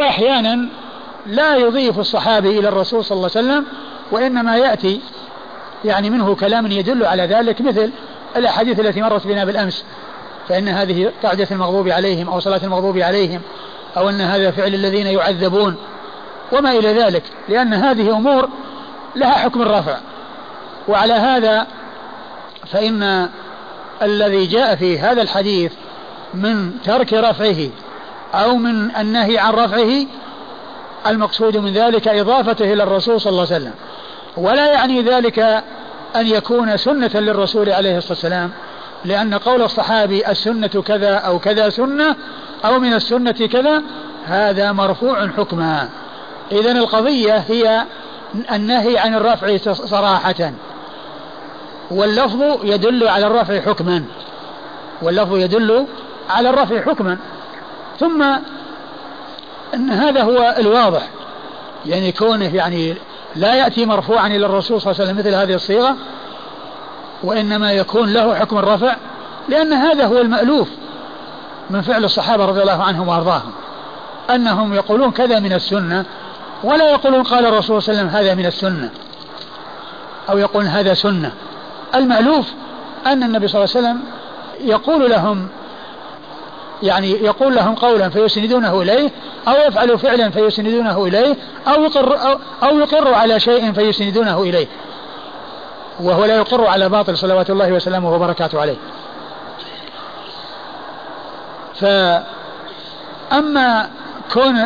وأحيانا لا يضيف الصحابي إلى الرسول صلى الله عليه وسلم وإنما يأتي يعني منه كلام يدل على ذلك مثل الأحاديث التي مرت بنا بالأمس فإن هذه قاعدة المغضوب عليهم أو صلاة المغضوب عليهم أو أن هذا فعل الذين يعذبون وما إلى ذلك لأن هذه أمور لها حكم الرفع وعلى هذا فإن الذي جاء في هذا الحديث من ترك رفعه أو من النهي عن رفعه المقصود من ذلك إضافته إلى الرسول صلى الله عليه وسلم. ولا يعني ذلك أن يكون سنة للرسول عليه الصلاة والسلام لأن قول الصحابي السنة كذا أو كذا سنة أو من السنة كذا هذا مرفوع حكما إذا القضية هي النهي عن الرفع صراحة. واللفظ يدل على الرفع حكما. واللفظ يدل على الرفع حكما. ثم أن هذا هو الواضح يعني كونه يعني لا يأتي مرفوعا إلى الرسول صلى الله عليه وسلم مثل هذه الصيغة وإنما يكون له حكم الرفع لأن هذا هو المألوف من فعل الصحابة رضي الله عنهم وأرضاهم أنهم يقولون كذا من السنة ولا يقولون قال الرسول صلى الله عليه وسلم هذا من السنة أو يقولون هذا سنة. المألوف أن النبي صلى الله عليه وسلم يقول لهم يعني يقول لهم قولا فيسندونه إليه أو يفعل فعلا فيسندونه إليه أو يقر أو, أو يقر على شيء فيسندونه إليه. وهو لا يقر على باطل صلوات الله وسلامه وبركاته عليه. فأما كون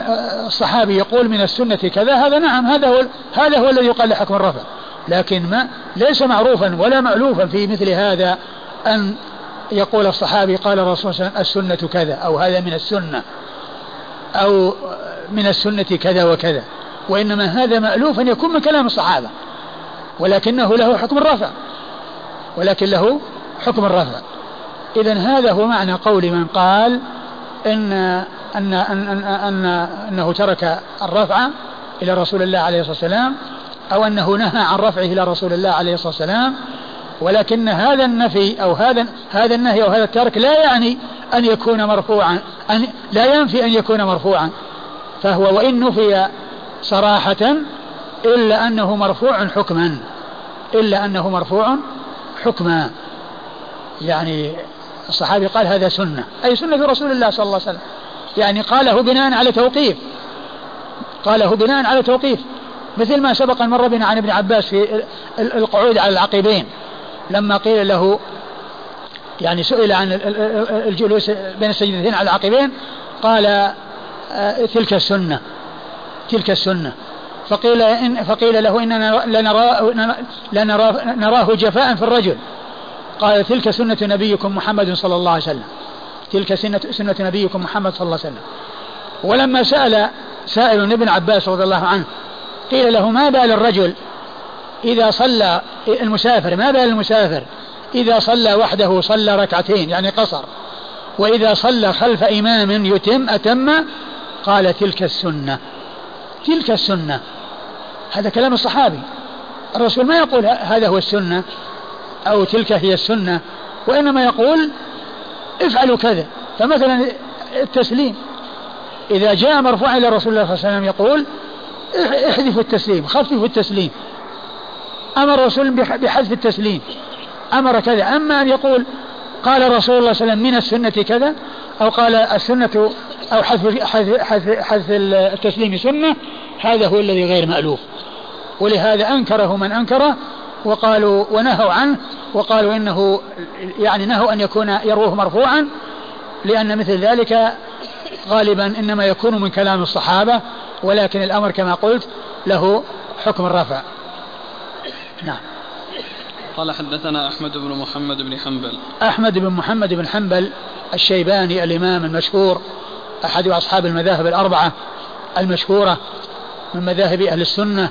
الصحابي يقول من السنة كذا هذا نعم هذا هو هذا هو الذي يقال حكم الرفع. لكن ما ليس معروفا ولا مألوفا في مثل هذا أن يقول الصحابي قال الرسول صلى الله عليه وسلم السنة كذا أو هذا من السنة أو من السنة كذا وكذا. وإنما هذا مألوف أن يكون من كلام الصحابة ولكنه له حكم الرفع ولكن له حكم الرفع. إذا هذا هو معنى قول من قال إن أن أن أن, أن أنه ترك الرفع إلى رسول الله عليه الصلاة والسلام أو أنه نهى عن رفعه إلى رسول الله عليه الصلاة والسلام ولكن هذا النفي أو هذا هذا النهي أو هذا الترك لا يعني أن يكون مرفوعا أن لا ينفي أن يكون مرفوعا. فهو وإن نفي صراحة إلا أنه مرفوع حكما إلا أنه مرفوع حكما. يعني الصحابي قال هذا سنة أي سنة رسول الله صلى الله عليه وسلم. يعني قاله بناء على توقيف قاله بناء على توقيف مثل ما سبق أن مر بنا عن ابن عباس في القعود على العقبين لما قيل له يعني سئل عن الجلوس بين السجدتين على العقبين قال آه، تلك السنة تلك السنة. فقيل إن فقيل له إننا لنرى لنرى نراه جفاء في الرجل. قال تلك سنة نبيكم محمد صلى الله عليه وسلم. تلك سنة, سنة نبيكم محمد صلى الله عليه وسلم. ولما سأل سائل ابن عباس رضي الله عنه قيل له ما بال الرجل إذا صلى المسافر ما بال المسافر؟ إذا صلى وحده صلى ركعتين يعني قصر. وإذا صلى خلف إمام يتم أتم؟ قال تلك السنة. تلك السنة. هذا كلام الصحابي. الرسول ما يقول هذا هو السنة أو تلك هي السنة وإنما يقول افعلوا كذا. فمثلا التسليم. إذا جاء مرفوعا إلى رسول الله صلى الله عليه وسلم يقول احذفوا التسليم خففوا التسليم. أمر الرسول بحذف التسليم. أمر كذا. أما أن يقول قال رسول الله صلى الله عليه وسلم من السنة كذا أو قال السنة أو حذف حذف حذف, حذف التسليم سنة هذا هو الذي غير مألوف. ولهذا أنكره من أنكره وقالوا ونهوا عنه وقالوا إنه يعني نهوا أن يكون يروه مرفوعا لأن مثل ذلك غالبا إنما يكون من كلام الصحابة ولكن الأمر كما قلت له حكم الرفع. نعم. قال حدثنا أحمد بن محمد بن حنبل. أحمد بن محمد بن حنبل الشيباني الإمام المشهور أحد أصحاب المذاهب الأربعة المشهورة من مذاهب أهل السنة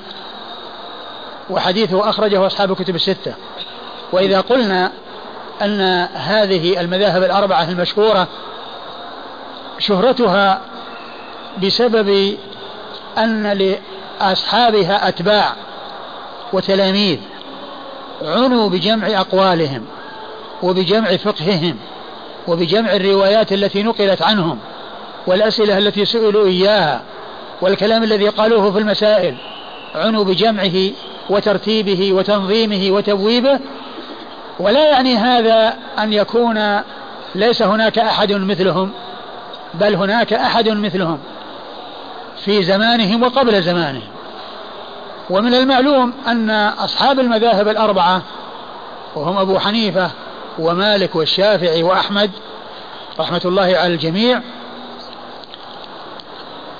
وحديثه أخرجه أصحاب الكتب الستة. وإذا قلنا أن هذه المذاهب الأربعة المشهورة شهرتها بسبب أن لأصحابها أتباع وتلاميذ عنوا بجمع أقوالهم وبجمع فقههم وبجمع الروايات التي نقلت عنهم والأسئلة التي سئلوا إياها والكلام الذي قالوه في المسائل عنوا بجمعه وترتيبه وتنظيمه وتبويبه. ولا يعني هذا أن يكون ليس هناك أحد مثلهم بل هناك أحد مثلهم في زمانهم وقبل زمانهم. ومن المعلوم أن أصحاب المذاهب الأربعة وهم أبو حنيفة ومالك والشافعي وأحمد رحمة الله على الجميع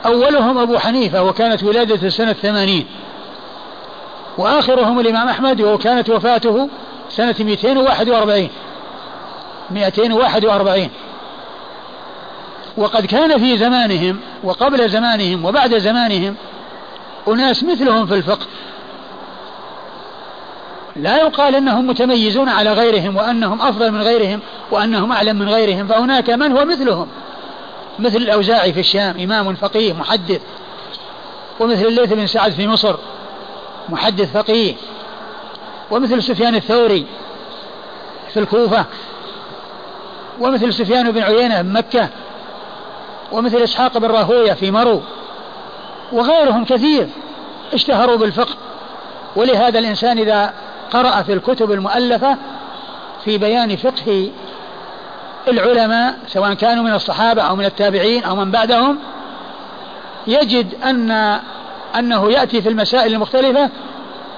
أولهم أبو حنيفة وكانت ولادته سنة ثمانين وآخرهم الإمام أحمد وكانت وفاته سنة 241 241 وقد كان في زمانهم وقبل زمانهم وبعد زمانهم أناس مثلهم في الفقه. لا يقال أنهم متميزون على غيرهم وأنهم أفضل من غيرهم وأنهم أعلم من غيرهم فهناك من هو مثلهم؟ مثل الأوزاعي في الشام إمام فقيه محدث. ومثل الليث بن سعد في مصر محدث فقيه. ومثل سفيان الثوري في الكوفة. ومثل سفيان بن عيينة بمكة ومثل إسحاق بن راهوية في مرو. وغيرهم كثير اشتهروا بالفقه. ولهذا الإنسان إذا قرأ في الكتب المؤلفة في بيان فقه العلماء سواء كانوا من الصحابة أو من التابعين أو من بعدهم يجد أن أنه يأتي في المسائل المختلفة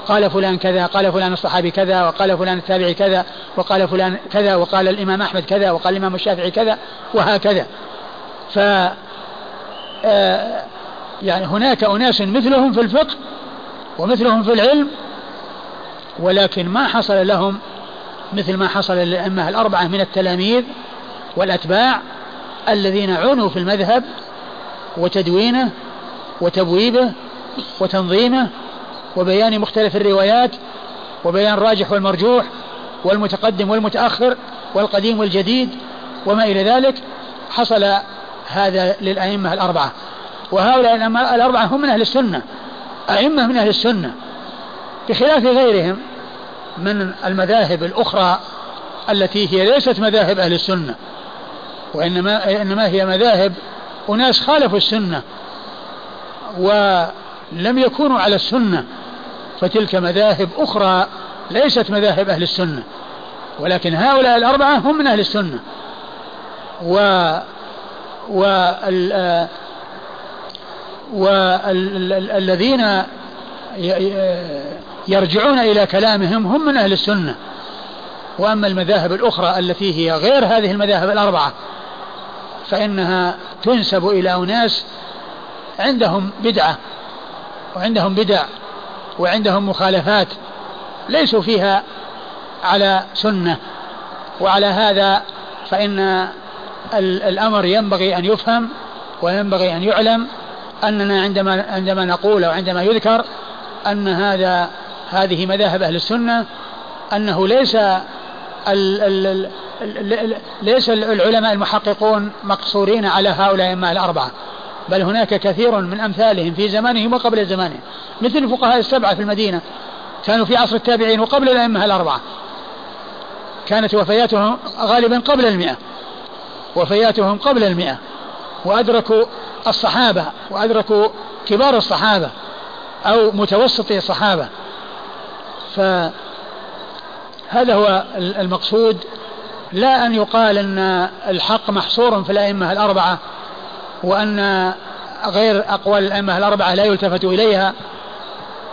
قال فلان كذا قال فلان الصحابي كذا وقال فلان التابعي كذا وقال فلان كذا وقال الإمام أحمد كذا وقال الإمام الشافعي كذا وهكذا. ف آه، يعني هناك أناس مثلهم في الفقه ومثلهم في العلم ولكن ما حصل لهم مثل ما حصل للأئمة الأربعة من التلاميذ والأتباع الذين عنوا في المذهب وتدوينه وتبويبه وتنظيمه وبيان مختلف الروايات وبيان الراجح والمرجوح والمتقدم والمتأخر والقديم والجديد وما إلى ذلك حصل هذا للأئمة الأربعة. وهؤلاء الأربعة هم من أهل السنة. أئمة من أهل السنة. بخلاف غيرهم من المذاهب الأخرى التي هي ليست مذاهب أهل السنة. وإنما إنما هي مذاهب أناس خالفوا السنة ولم يكونوا على السنة. فتلك مذاهب أخرى ليست مذاهب أهل السنة. ولكن هؤلاء الأربعة هم من أهل السنة. و وال والذين يرجعون إلى كلامهم هم من أهل السنة. وأما المذاهب الأخرى التي هي غير هذه المذاهب الأربعة فإنها تنسب إلى أناس عندهم بدعة وعندهم بدع وعندهم مخالفات ليسوا فيها على سنة. وعلى هذا فإن الأمر ينبغي أن يفهم وينبغي أن يعلم أننا عندما عندما نقول أو عندما يذكر أن هذا هذه مذاهب أهل السنة أنه ليس ال ال ليس العلماء المحققون مقصورين على هؤلاء الأئمة الأربعة بل هناك كثير من أمثالهم في زمانهم وقبل زمانهم مثل الفقهاء السبعة في المدينة كانوا في عصر التابعين وقبل الأئمة الأربعة كانت وفياتهم غالبا قبل المئة وفياتهم قبل المئة وأدركوا الصحابة وأدركوا كبار الصحابة أو متوسطي الصحابة. فهذا هو المقصود. لا أن يقال أن الحق محصور في الأئمة الأربعة وأن غير أقوال الأئمة الأربعة لا يلتفت إليها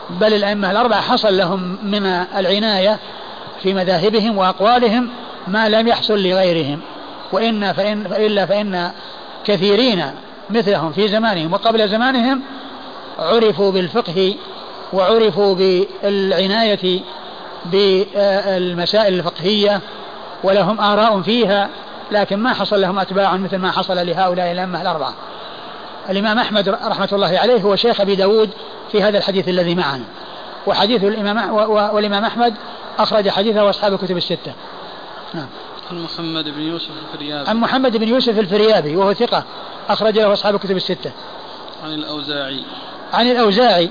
بل الأئمة الأربعة حصل لهم من العناية في مذاهبهم وأقوالهم ما لم يحصل لغيرهم. وإن فإن فإلا فإن كثيرين مثلهم في زمانهم وقبل زمانهم عرفوا بالفقه وعرفوا بالعناية بالمسائل الفقهية ولهم آراء فيها لكن ما حصل لهم أتباع مثل ما حصل لهؤلاء الأئمة الأربعة. الإمام أحمد رحمة الله عليه هو شيخ أبي داود في هذا الحديث الذي معنا. وحديث الإمام والإمام أحمد أخرج حديثه وأصحاب الكتب الستة. نعم. عن محمد بن يوسف الفريابي. عن محمد بن يوسف الفريابي وهو ثقة. أخرج له أصحاب الكتب الستة. عن الأوزاعي. عن الأوزاعي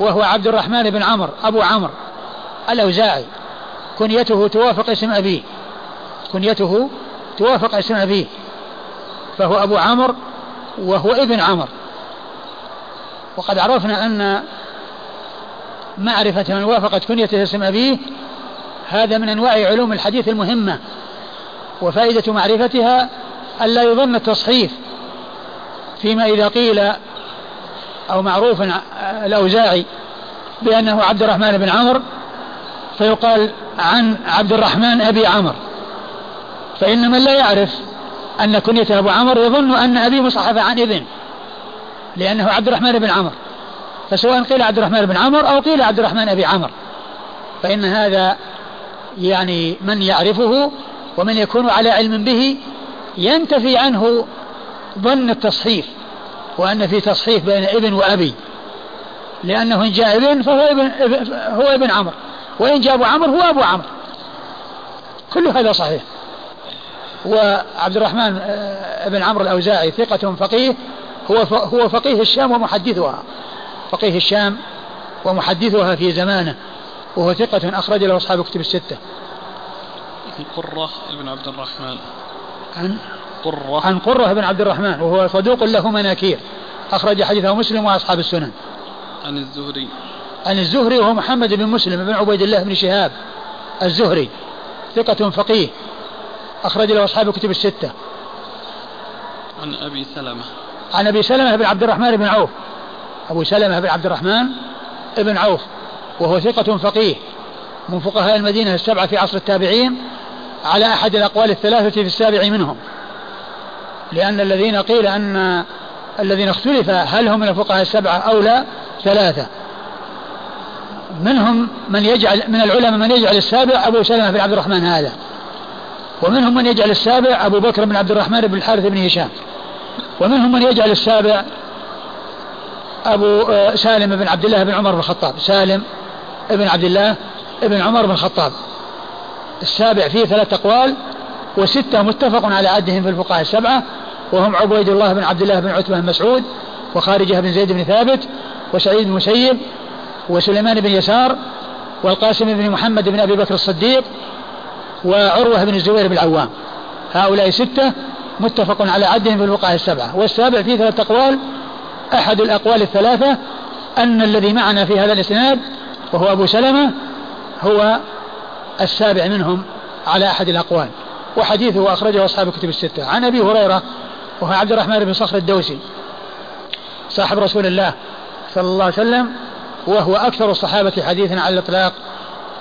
وهو عبد الرحمن بن عمرو أبو عمرو الأوزاعي. كنيته توافق اسم أبيه. كنيته توافق اسم أبيه. فهو أبو عمرو وهو ابن عمر وقد عرفنا أن معرفة من وافقت كنيته اسم أبيه هذا من أنواع علوم الحديث المهمة. وفائدة معرفتها ألا يظن التصحيف فيما إذا قيل أو معروف الأوزاعي بأنه عبد الرحمن بن عمرو فيقال عن عبد الرحمن أبي عمرو. فإن من لا يعرف أن كنيته أبو عمرو يظن أن أبي مصحف عن ابن لأنه عبد الرحمن بن عمرو. فسواء قيل عبد الرحمن بن عمرو أو قيل عبد الرحمن أبي عمرو. فإن هذا يعني من يعرفه ومن يكون على علم به ينتفي عنه ظن التصحيف وأن في تصحيف بين ابن وأبي لأنه إن جاء ابن فهو ابن هو ابن عمرو وإن جاء أبو عمرو هو أبو عمرو كل هذا صحيح وعبد الرحمن آه، بن عمرو الأوزاعي ثقة فقيه هو هو فقيه الشام ومحدثها فقيه الشام ومحدثها في زمانه وهو ثقة أخرج له أصحاب كتب الستة. قرة بن عبد الرحمن. عن قرة عن قرة بن عبد الرحمن وهو صدوق له مناكير أخرج حديثه مسلم وأصحاب السنن. عن الزهري. عن الزهري وهو محمد بن مسلم بن عبيد الله بن شهاب الزهري ثقة فقيه أخرج له أصحاب الكتب الستة. عن أبي سلمة. عن أبي سلمة بن عبد الرحمن بن عوف. أبو سلمة بن عبد الرحمن بن عوف وهو ثقة فقيه من فقهاء المدينة السبعة في عصر التابعين على أحد الأقوال الثلاثة في السابع منهم لأن الذين قيل أن الذين اختلف هل هم من الفقهاء السبعة أو لا ثلاثة. منهم من يجعل من العلماء من يجعل السابع أبو سلمة بن عبد الرحمن هذا. ومنهم من يجعل السابع أبو بكر بن عبد الرحمن بن الحارث بن هشام. ومنهم من يجعل السابع أبو آه، سالم بن عبد الله بن عمر بن الخطاب. سالم بن عبد الله بن عمر بن الخطاب. السابع فيه ثلاث أقوال. وستة متفق على عدهم في الفقهاء السبعة وهم عبيد الله بن عبد الله بن عتبة بن مسعود وخارجة بن زيد بن ثابت وسعيد بن مسيب وسليمان بن يسار والقاسم بن محمد بن أبي بكر الصديق وعروة بن الزبير بن العوام. هؤلاء ستة متفق على عدهم في الفقهاء السبعة. والسابع فيه ثلاثة أقوال أحد الأقوال الثلاثة أن الذي معنا في هذا الإسناد وهو أبو سلمة هو السابع منهم على أحد الأقوال. وحديثه أخرجه أصحاب الكتب الستة. عن أبي هريرة وهو عبد الرحمن بن صخر الدوسي صاحب رسول الله صلى الله عليه وسلم وهو أكثر الصحابة حديثا على الإطلاق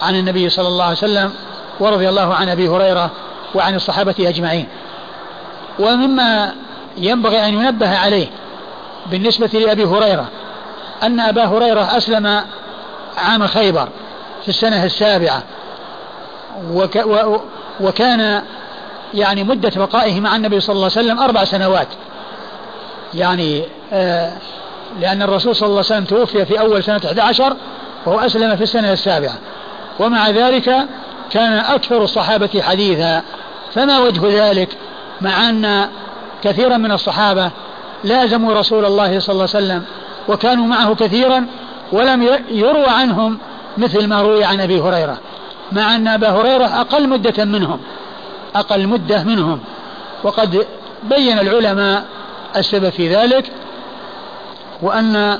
عن النبي صلى الله عليه وسلم ورضي الله عن أبي هريرة وعن الصحابة أجمعين. ومما ينبغي أن ينبه عليه بالنسبة لأبي هريرة أن أبا هريرة أسلم عام خيبر في السنة السابعة وك وكان يعني مدة بقائه مع النبي صلى الله عليه وسلم أربع سنوات. يعني آه لأن الرسول صلى الله عليه وسلم توفي في أول سنة 11 وهو أسلم في السنة السابعة. ومع ذلك كان أكثر الصحابة حديثا. فما وجه ذلك؟ مع أن كثيرا من الصحابة لازموا رسول الله صلى الله عليه وسلم وكانوا معه كثيرا ولم يروى عنهم مثل ما روي عن أبي هريرة. مع أن أبا هريرة أقل مدة منهم. أقل مدة منهم. وقد بين العلماء السبب في ذلك وأن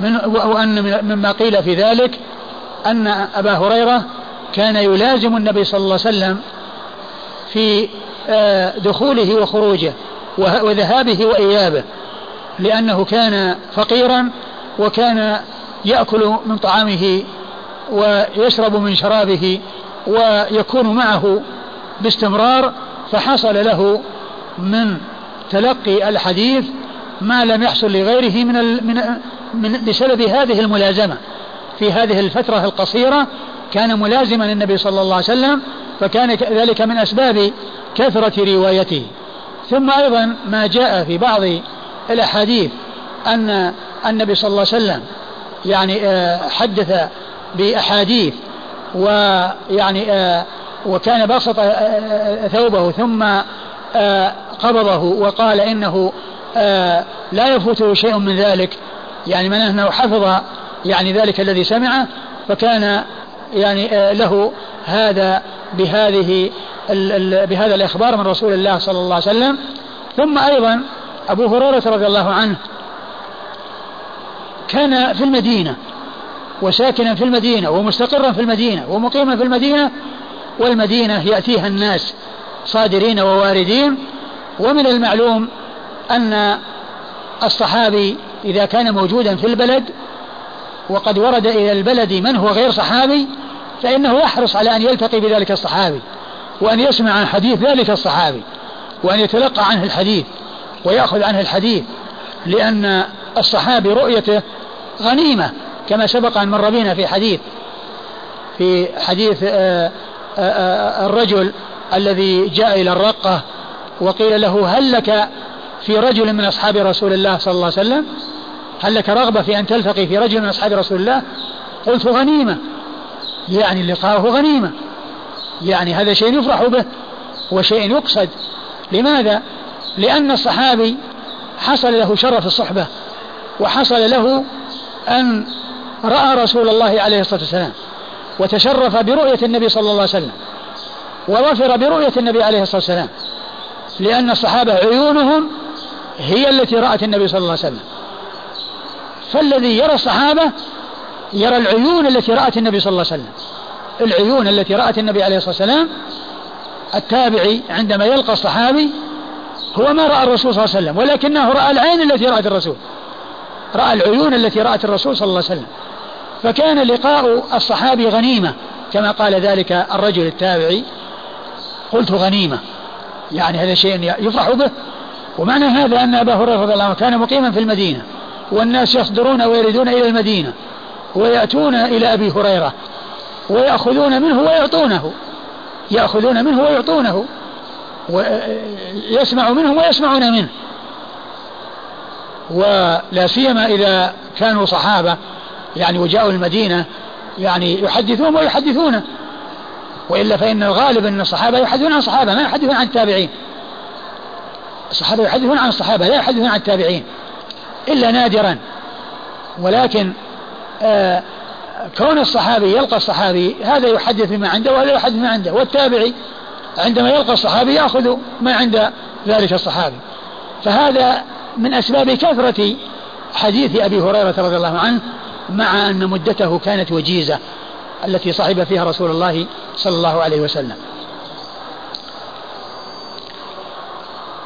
من وأن مما قيل في ذلك أن أبا هريرة كان يلازم النبي صلى الله عليه وسلم في آه، دخوله وخروجه وذهابه وإيابه لأنه كان فقيرا وكان يأكل من طعامه ويشرب من شرابه ويكون معه باستمرار فحصل له من تلقي الحديث ما لم يحصل لغيره من من من بسبب هذه الملازمة. في هذه الفترة القصيرة كان ملازما للنبي صلى الله عليه وسلم فكان ذلك من أسباب كثرة روايته. ثم أيضا ما جاء في بعض الأحاديث أن النبي صلى الله عليه وسلم يعني آه، حدث بأحاديث ويعني آه، وكان بسط آه، ثوبه ثم قبضه وقال إنه لا يفوته شيء من ذلك. يعني من أنه حفظ يعني ذلك الذي سمعه فكان يعني له هذا بهذه بهذا الإخبار من رسول الله صلى الله عليه وسلم. ثم أيضا أبو هريرة رضي الله عنه كان في المدينة وساكنا في المدينة ومستقرا في المدينة ومقيما في المدينة والمدينة يأتيها الناس صادرين وواردين ومن المعلوم أن الصحابي إذا كان موجودا في البلد وقد ورد إلى البلد من هو غير صحابي فإنه يحرص على أن يلتقي بذلك الصحابي وأن يسمع عن حديث ذلك الصحابي وأن يتلقى عنه الحديث ويأخذ عنه الحديث لأن الصحابي رؤيته غنيمة كما سبق أن مر بنا في حديث في حديث آآ الرجل الذي جاء إلى الرقة وقيل له هل لك في رجل من أصحاب رسول الله صلى الله عليه وسلم؟ هل لك رغبة في أن تلتقي في رجل من أصحاب رسول الله؟ قلت غنيمة. يعني لقاؤه غنيمة. يعني هذا شيء يفرح به وشيء يقصد. لماذا؟ لأن الصحابي حصل له شرف الصحبة وحصل له أن رأى رسول الله عليه الصلاة والسلام. وتشرف برؤية النبي صلى الله عليه وسلم وظفر برؤية النبي عليه الصلاة والسلام لأن الصحابة عيونهم هي التي رأت النبي صلى الله عليه وسلم. فالذي يرى الصحابة يرى العيون التي رأت النبي صلى الله عليه وسلم. العيون التي رأت النبي عليه الصلاة والسلام التابعي عندما يلقى الصحابي هو ما رأى الرسول صلى الله عليه وسلم ولكنه رأى العين التي رأت الرسول رأى العيون التي رأت الرسول صلى الله عليه وسلم. فكان لقاء الصحابي غنيمة كما قال ذلك الرجل التابعي. قلت غنيمة يعني هذا شيء يفرح به. ومعنى هذا أن أبا هريرة رضي الله عنه كان مقيما في المدينة والناس يصدرون ويريدون إلى المدينة ويأتون إلى أبي هريرة ويأخذون منه ويعطونه يأخذون منه ويعطونه ويسمع منهم ويسمعون منه. ولا سيما إذا كانوا صحابة يعني وجاءوا المدينة يعني يحدثون ويحدثونه وإلا فإن الغالب أن الصحابة يحدثون عن الصحابة ما يحدثون عن التابعين. الصحابة يحدثون عن الصحابة لا يحدثون عن التابعين إلا نادرا. ولكن آه كون الصحابي يلقى الصحابي هذا يحدث بما عنده وهذا يحدث بما عنده. والتابعي عندما يلقى الصحابي يأخذ ما عند ذلك الصحابي. فهذا من أسباب كثرة حديث أبي هريرة رضي الله عنه مع أن مدته كانت وجيزة التي صحب فيها رسول الله صلى الله عليه وسلم.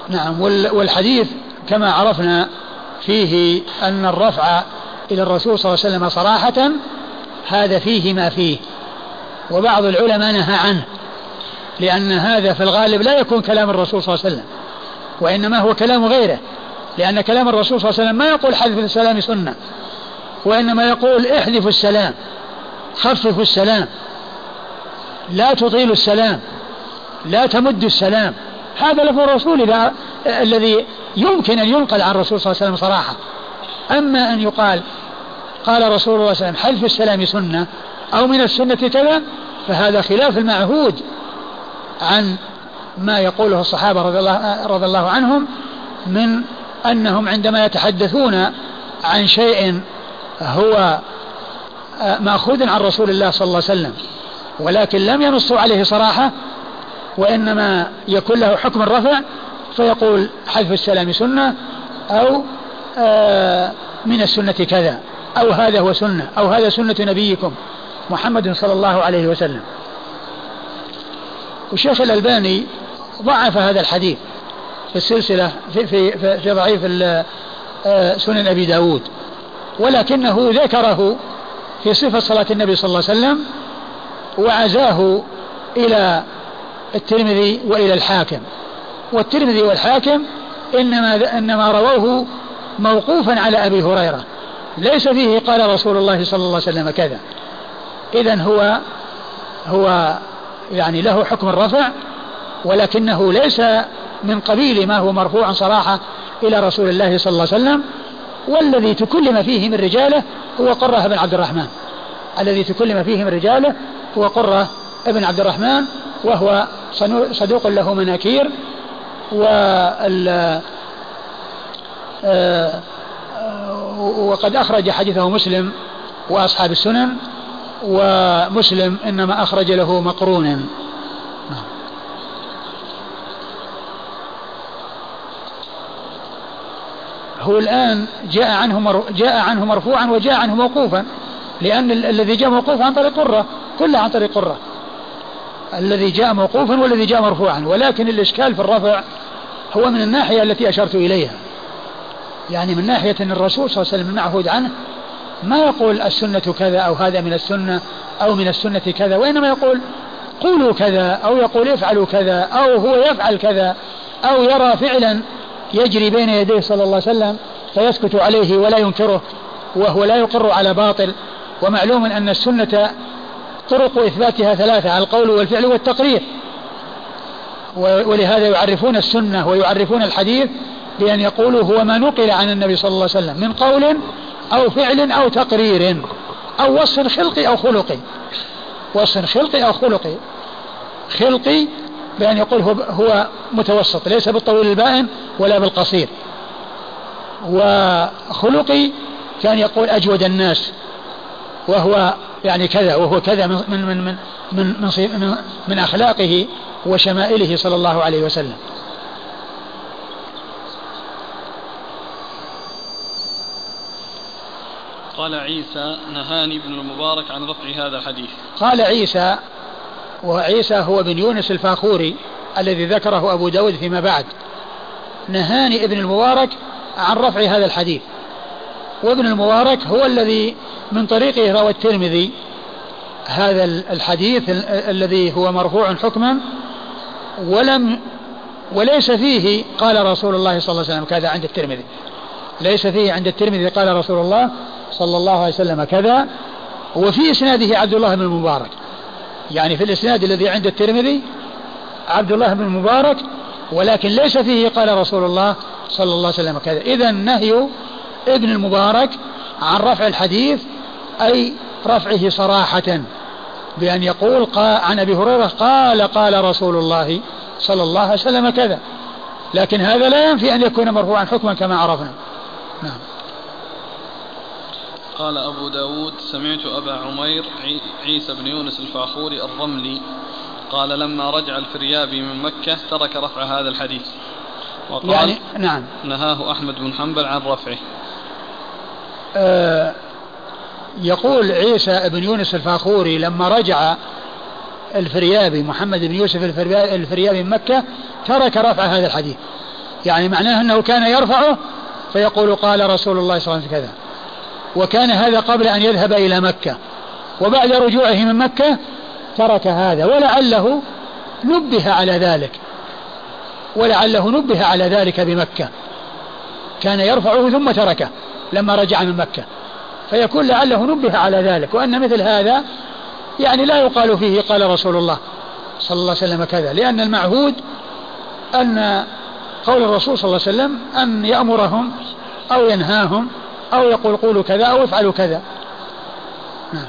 نعم والحديث كما عرفنا فيه أن الرفع إلى الرسول صلى الله عليه وسلم صراحة هذا فيه ما فيه وبعض العلماء نهى عنه لأن هذا في الغالب لا يكون كلام الرسول صلى الله عليه وسلم وإنما هو كلام غيره لأن كلام الرسول صلى الله عليه وسلم ما يقول حذف السلام سنة. وإنما يقول احذفوا السلام خففوا السلام لا تطيلوا السلام لا تمدوا السلام. هذا لفظ الرسول إذا الذي يمكن أن ينقل عن الرسول صلى الله عليه وسلم صراحة. أما أن يقال قال رسول الله صلى الله عليه وسلم حلف السلام سنة أو من السنة كذا فهذا خلاف المعهود عن ما يقوله الصحابة رضي الله, رضي الله عنهم من أنهم عندما يتحدثون عن شيء هو مأخوذ عن رسول الله صلى الله عليه وسلم ولكن لم ينصوا عليه صراحة وإنما يكون له حكم الرفع فيقول حذف السلام سنة أو آه من السنة كذا أو هذا هو سنة أو هذا سنة نبيكم محمد صلى الله عليه وسلم. والشيخ الألباني ضعف هذا الحديث في السلسلة في, في, في, في ضعيف آه، سنن أبي داود. ولكنه ذكره في صفة صلاة النبي صلى الله عليه وسلم وعزاه إلى الترمذي وإلى الحاكم. والترمذي والحاكم إنما إنما رووه موقوفا على أبي هريرة. ليس فيه قال رسول الله صلى الله عليه وسلم كذا. إذا هو هو يعني له حكم الرفع ولكنه ليس من قبيل ما هو مرفوع صراحة إلى رسول الله صلى الله عليه وسلم. والذي تكلم فيه من رجاله هو قرة بن عبد الرحمن. الذي تكلم فيه من رجاله هو قرة بن عبد الرحمن وهو صدوق له مناكير وال آه، وقد أخرج حديثه مسلم وأصحاب السنن ومسلم إنما أخرج له مقرونا هو الآن جاء عنه جاء عنه مرفوعا وجاء عنه موقوفا لأن الذي جاء موقوفا عن طريق قرة كلها عن طريق قرة. الذي جاء موقوفا والذي جاء مرفوعا ولكن الإشكال في الرفع هو من الناحية التي أشرت إليها. يعني من ناحية أن الرسول صلى الله عليه وسلم المعهود عنه ما يقول السنة كذا أو هذا من السنة أو من السنة كذا وإنما يقول قولوا كذا أو يقول افعلوا كذا أو هو يفعل كذا أو يرى فعلا. يجري بين يديه صلى الله عليه وسلم فيسكت عليه ولا ينكره وهو لا يقر على باطل. ومعلوم أن السنة طرق إثباتها ثلاثة القول والفعل والتقرير. ولهذا يعرفون السنة ويعرفون الحديث بأن يقولوا هو ما نقل عن النبي صلى الله عليه وسلم من قول أو فعل أو تقرير أو وصف خلقي أو خلقي وصف خلقي أو خلقي خلقي بأن يقول هو, هو متوسط ليس بالطويل البائن ولا بالقصير. وخلقي كان يقول أجود الناس وهو يعني كذا وهو كذا من من من من من, من, من أخلاقه وشمائله صلى الله عليه وسلم. قال عيسى نهاني ابن المبارك عن رفع هذا الحديث. قال عيسى وعيسى هو بن يونس الفاخوري الذي ذكره أبو داود فيما بعد. نهاني ابن المبارك عن رفع هذا الحديث. وابن المبارك هو الذي من طريقه روى الترمذي هذا الحديث الذي هو مرفوع حكما ولم وليس فيه قال رسول الله صلى الله عليه وسلم كذا عند الترمذي. ليس فيه عند الترمذي قال رسول الله صلى الله عليه وسلم كذا. وفي إسناده عبد الله بن المبارك. يعني في الإسناد الذي عند الترمذي عبد الله بن المبارك ولكن ليس فيه قال رسول الله صلى الله عليه وسلم كذا. اذا نهي ابن المبارك عن رفع الحديث أي رفعه صراحة بأن يقول عن أبي هريرة قال قال رسول الله صلى الله عليه وسلم كذا. لكن هذا لا ينفي أن يكون مرفوعا حكما كما عرفنا. نعم. قال أبو داود سمعت أبا عمير عيسى بن يونس الفاخوري الرملي قال لما رجع الفريابي من مكة ترك رفع هذا الحديث. وقال يعني نعم. نهاه أحمد بن حنبل عن رفعه. آه يقول عيسى بن يونس الفاخوري لما رجع الفريابي محمد بن يوسف الفريابي من مكة ترك رفع هذا الحديث. يعني معناه أنه كان يرفعه فيقول قال رسول الله صلى الله عليه وسلم كذا. وكان هذا قبل أن يذهب إلى مكة. وبعد رجوعه من مكة ترك هذا ولعله نبه على ذلك. ولعله نبه على ذلك بمكة. كان يرفعه ثم تركه لما رجع من مكة. فيكون لعله نبه على ذلك. وأن مثل هذا يعني لا يقال فيه قال رسول الله صلى الله عليه وسلم كذا. لأن المعهود أن قول الرسول صلى الله عليه وسلم أن يأمرهم أو ينهاهم أو يقول قولوا كذا أو افعلوا كذا. نعم.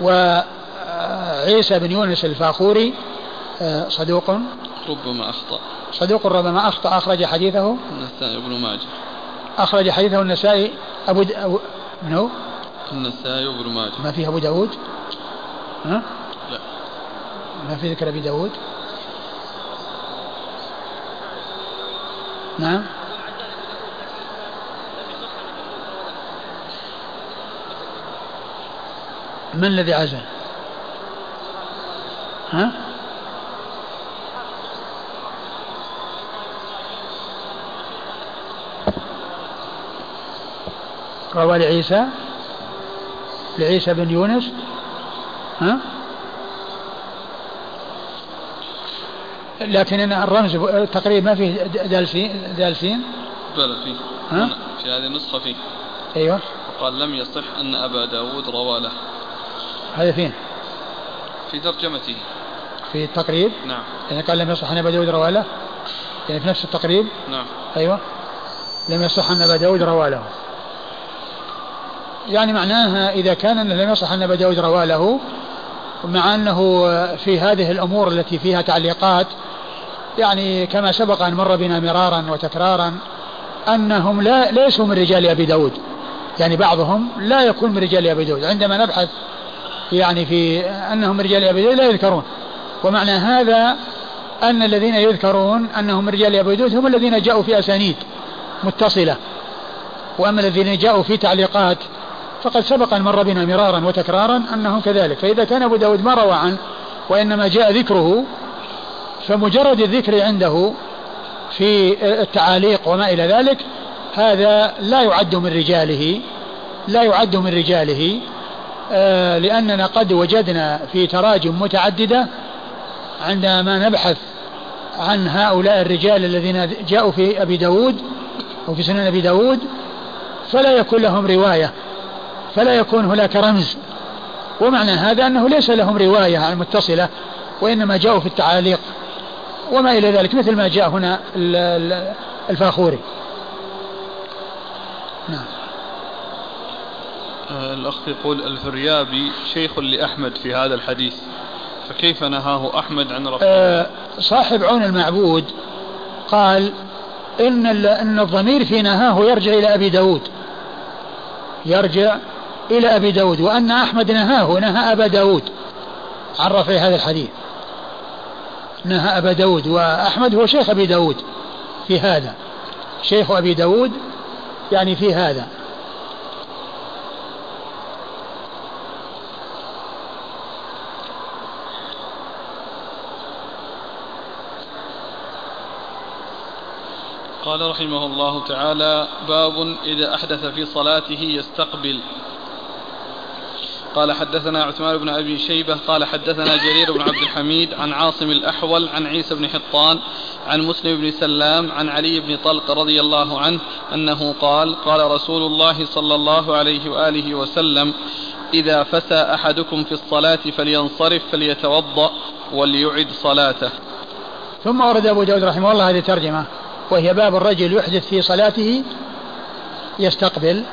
وعيسى بن يونس الفاخوري آه، صدوق. ربما أخطأ. صدوق ربما أخطأ. أخرج حديثه. النسائي بن ماجه. أخرج حديثه النسائي أبو, د... أبو... من هو؟ النسائي وابن ماجه. ما فيه أبو داود؟ ها؟ لا. ما في ذكر أبي داود؟ نعم. من الذي عزل ها؟ روى لعيسى لعيسى بن يونس ها؟ لكن الرمز تقريبا ما فيه دالسين دالسين؟ بلى فيه. ها؟ في هذه النسخة فيه. أيوه. قال لم يصح أن أبا داود روى له. هذا فين؟ في ترجمته في التقريب؟ نعم. يعني قال لم يصح أن أبا داود روى له يعني في نفس التقريب؟ نعم. أيوه. لم يصح أن أبا داود روى له يعني معناها إذا كان لم يصح أن أبا داود روى له مع أنه في هذه الأمور التي فيها تعليقات يعني كما سبق أن مر بنا مرارا وتكرارا أنهم لا ليسوا من رجال أبي داود. يعني بعضهم لا يكون من رجال أبي داود. عندما نبحث يعني في أنهم رجال أبي لا يذكرون. ومعنى هذا أن الذين يذكرون أنهم رجال أبي داود هم الذين جاءوا في أسانيد متصلة. وأما الذين جاءوا في تعليقات فقد سبق أن مر بنا مرارا وتكرارا أنهم كذلك. فإذا كان أبو داود ما روى عنه وإنما جاء ذكره فمجرد الذكر عنده في التعاليق وما إلى ذلك هذا لا يعد من رجاله لا يعد من رجاله لأننا قد وجدنا في تراجم متعددة عندما نبحث عن هؤلاء الرجال الذين جاءوا في أبي داود وفي سنن أبي داود فلا يكون لهم رواية فلا يكون هناك رمز. ومعنى هذا أنه ليس لهم رواية متصلة وإنما جاءوا في التعاليق وما إلى ذلك مثل ما جاء هنا الفاخوري. نعم. آه، الأخ يقول الفريابي شيخ لأحمد في هذا الحديث فكيف نهاه أحمد عن رفعه؟ أه صاحب عون المعبود قال إن, إن الضمير في نهاه يرجع إلى أبي داود. يرجع إلى أبي داود وأن أحمد نهاه نهى أبا داود عن رفع هذا الحديث. نهى أبا داود وأحمد هو شيخ أبي داود في هذا. شيخ أبي داود يعني في هذا. قال رحمه الله تعالى باب إذا أحدث في صلاته يستقبل. قال حدثنا عثمان بن أبي شيبة قال حدثنا جرير بن عبد الحميد عن عاصم الأحول عن عيسى بن حطان عن مسلم بن سلام عن علي بن طلق رضي الله عنه أنه قال قال رسول الله صلى الله عليه وآله وسلم إذا فسى أحدكم في الصلاة فلينصرف فليتوضأ وليعد صلاته. ثم ورد أبو داود رحمه الله هذه الترجمة. وهي باب الرجل يحدث في صلاته يستقبل.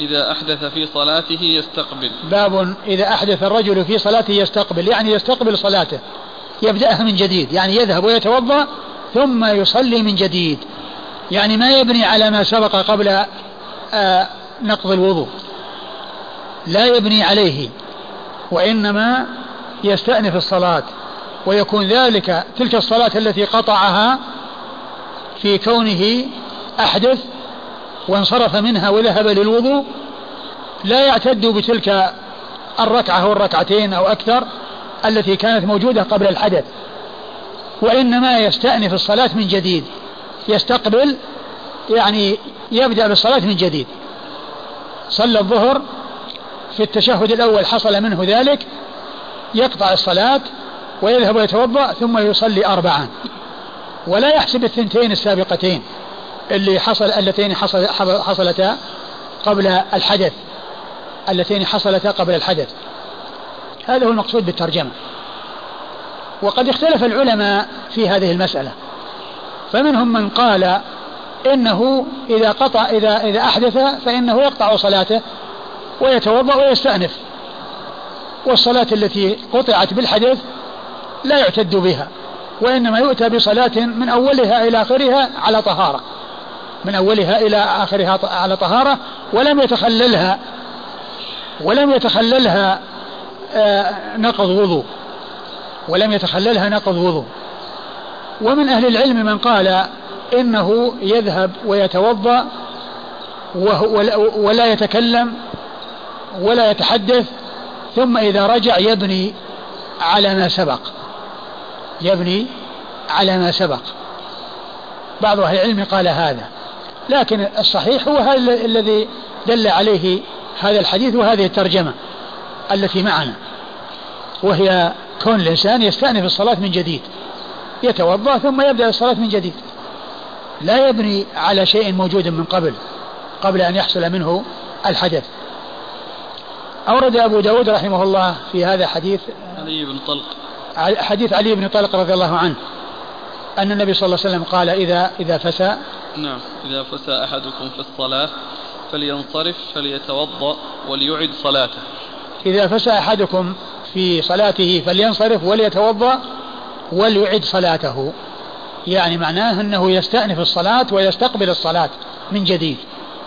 إذا أحدث في صلاته يستقبل. باب إذا أحدث الرجل في صلاته يستقبل يعني يستقبل صلاته. يبدأها من جديد يعني يذهب ويتوضأ ثم يصلي من جديد. يعني ما يبني على ما سبق قبل آه نقض الوضوء. لا يبني عليه وإنما يستأنف الصلاة. ويكون ذلك تلك الصلاة التي قطعها في كونه أحدث وانصرف منها وذهب للوضوء لا يعتد بتلك الركعة أو الركعتين أو أكثر التي كانت موجودة قبل الحدث وإنما يستأنف الصلاة من جديد يستقبل يعني يبدأ بالصلاة من جديد. صلى الظهر في التشهد الأول حصل منه ذلك يقطع الصلاة ويذهب ويتوضأ ثم يصلي أربعا. ولا يحسب الثنتين السابقتين اللي حصل اللتين حصل حصلتا قبل الحدث. اللتين حصلتا قبل الحدث. هذا هو المقصود بالترجمة. وقد اختلف العلماء في هذه المسألة. فمنهم من قال إنه إذا قطع إذا إذا أحدث فإنه يقطع صلاته ويتوضأ ويستأنف. والصلاة التي قطعت بالحدث لا يعتد بها وإنما يؤتى بصلاة من أولها إلى آخرها على طهارة من أولها إلى آخرها على طهارة ولم يتخللها ولم يتخللها آه، نقض وضوء ولم يتخللها نقض وضوء. ومن أهل العلم من قال إنه يذهب ويتوضأ ولا يتكلم ولا يتحدث ثم إذا رجع يبني على ما سبق. يبني على ما سبق. بعض أهل العلم قال هذا لكن الصحيح هو هذا الذي دل عليه هذا الحديث وهذه الترجمة التي معنا وهي كون الإنسان يستأنف الصلاة من جديد يتوضأ ثم يبدأ الصلاة من جديد. لا يبني على شيء موجود من قبل قبل أن يحصل منه الحدث. أورد أبو داود رحمه الله في هذا حديث علي بن طلق. حديث علي بن طلق رضي الله عنه أن النبي صلى الله عليه وسلم قال إذا إذا فسى. نعم إذا فسى أحدكم في الصلاة فلينصرف فليتوضأ وليعد صلاته. إذا فسى أحدكم في صلاته فلينصرف وليتوضأ وليعد صلاته. يعني معناه أنه يستأنف الصلاة ويستقبل الصلاة من جديد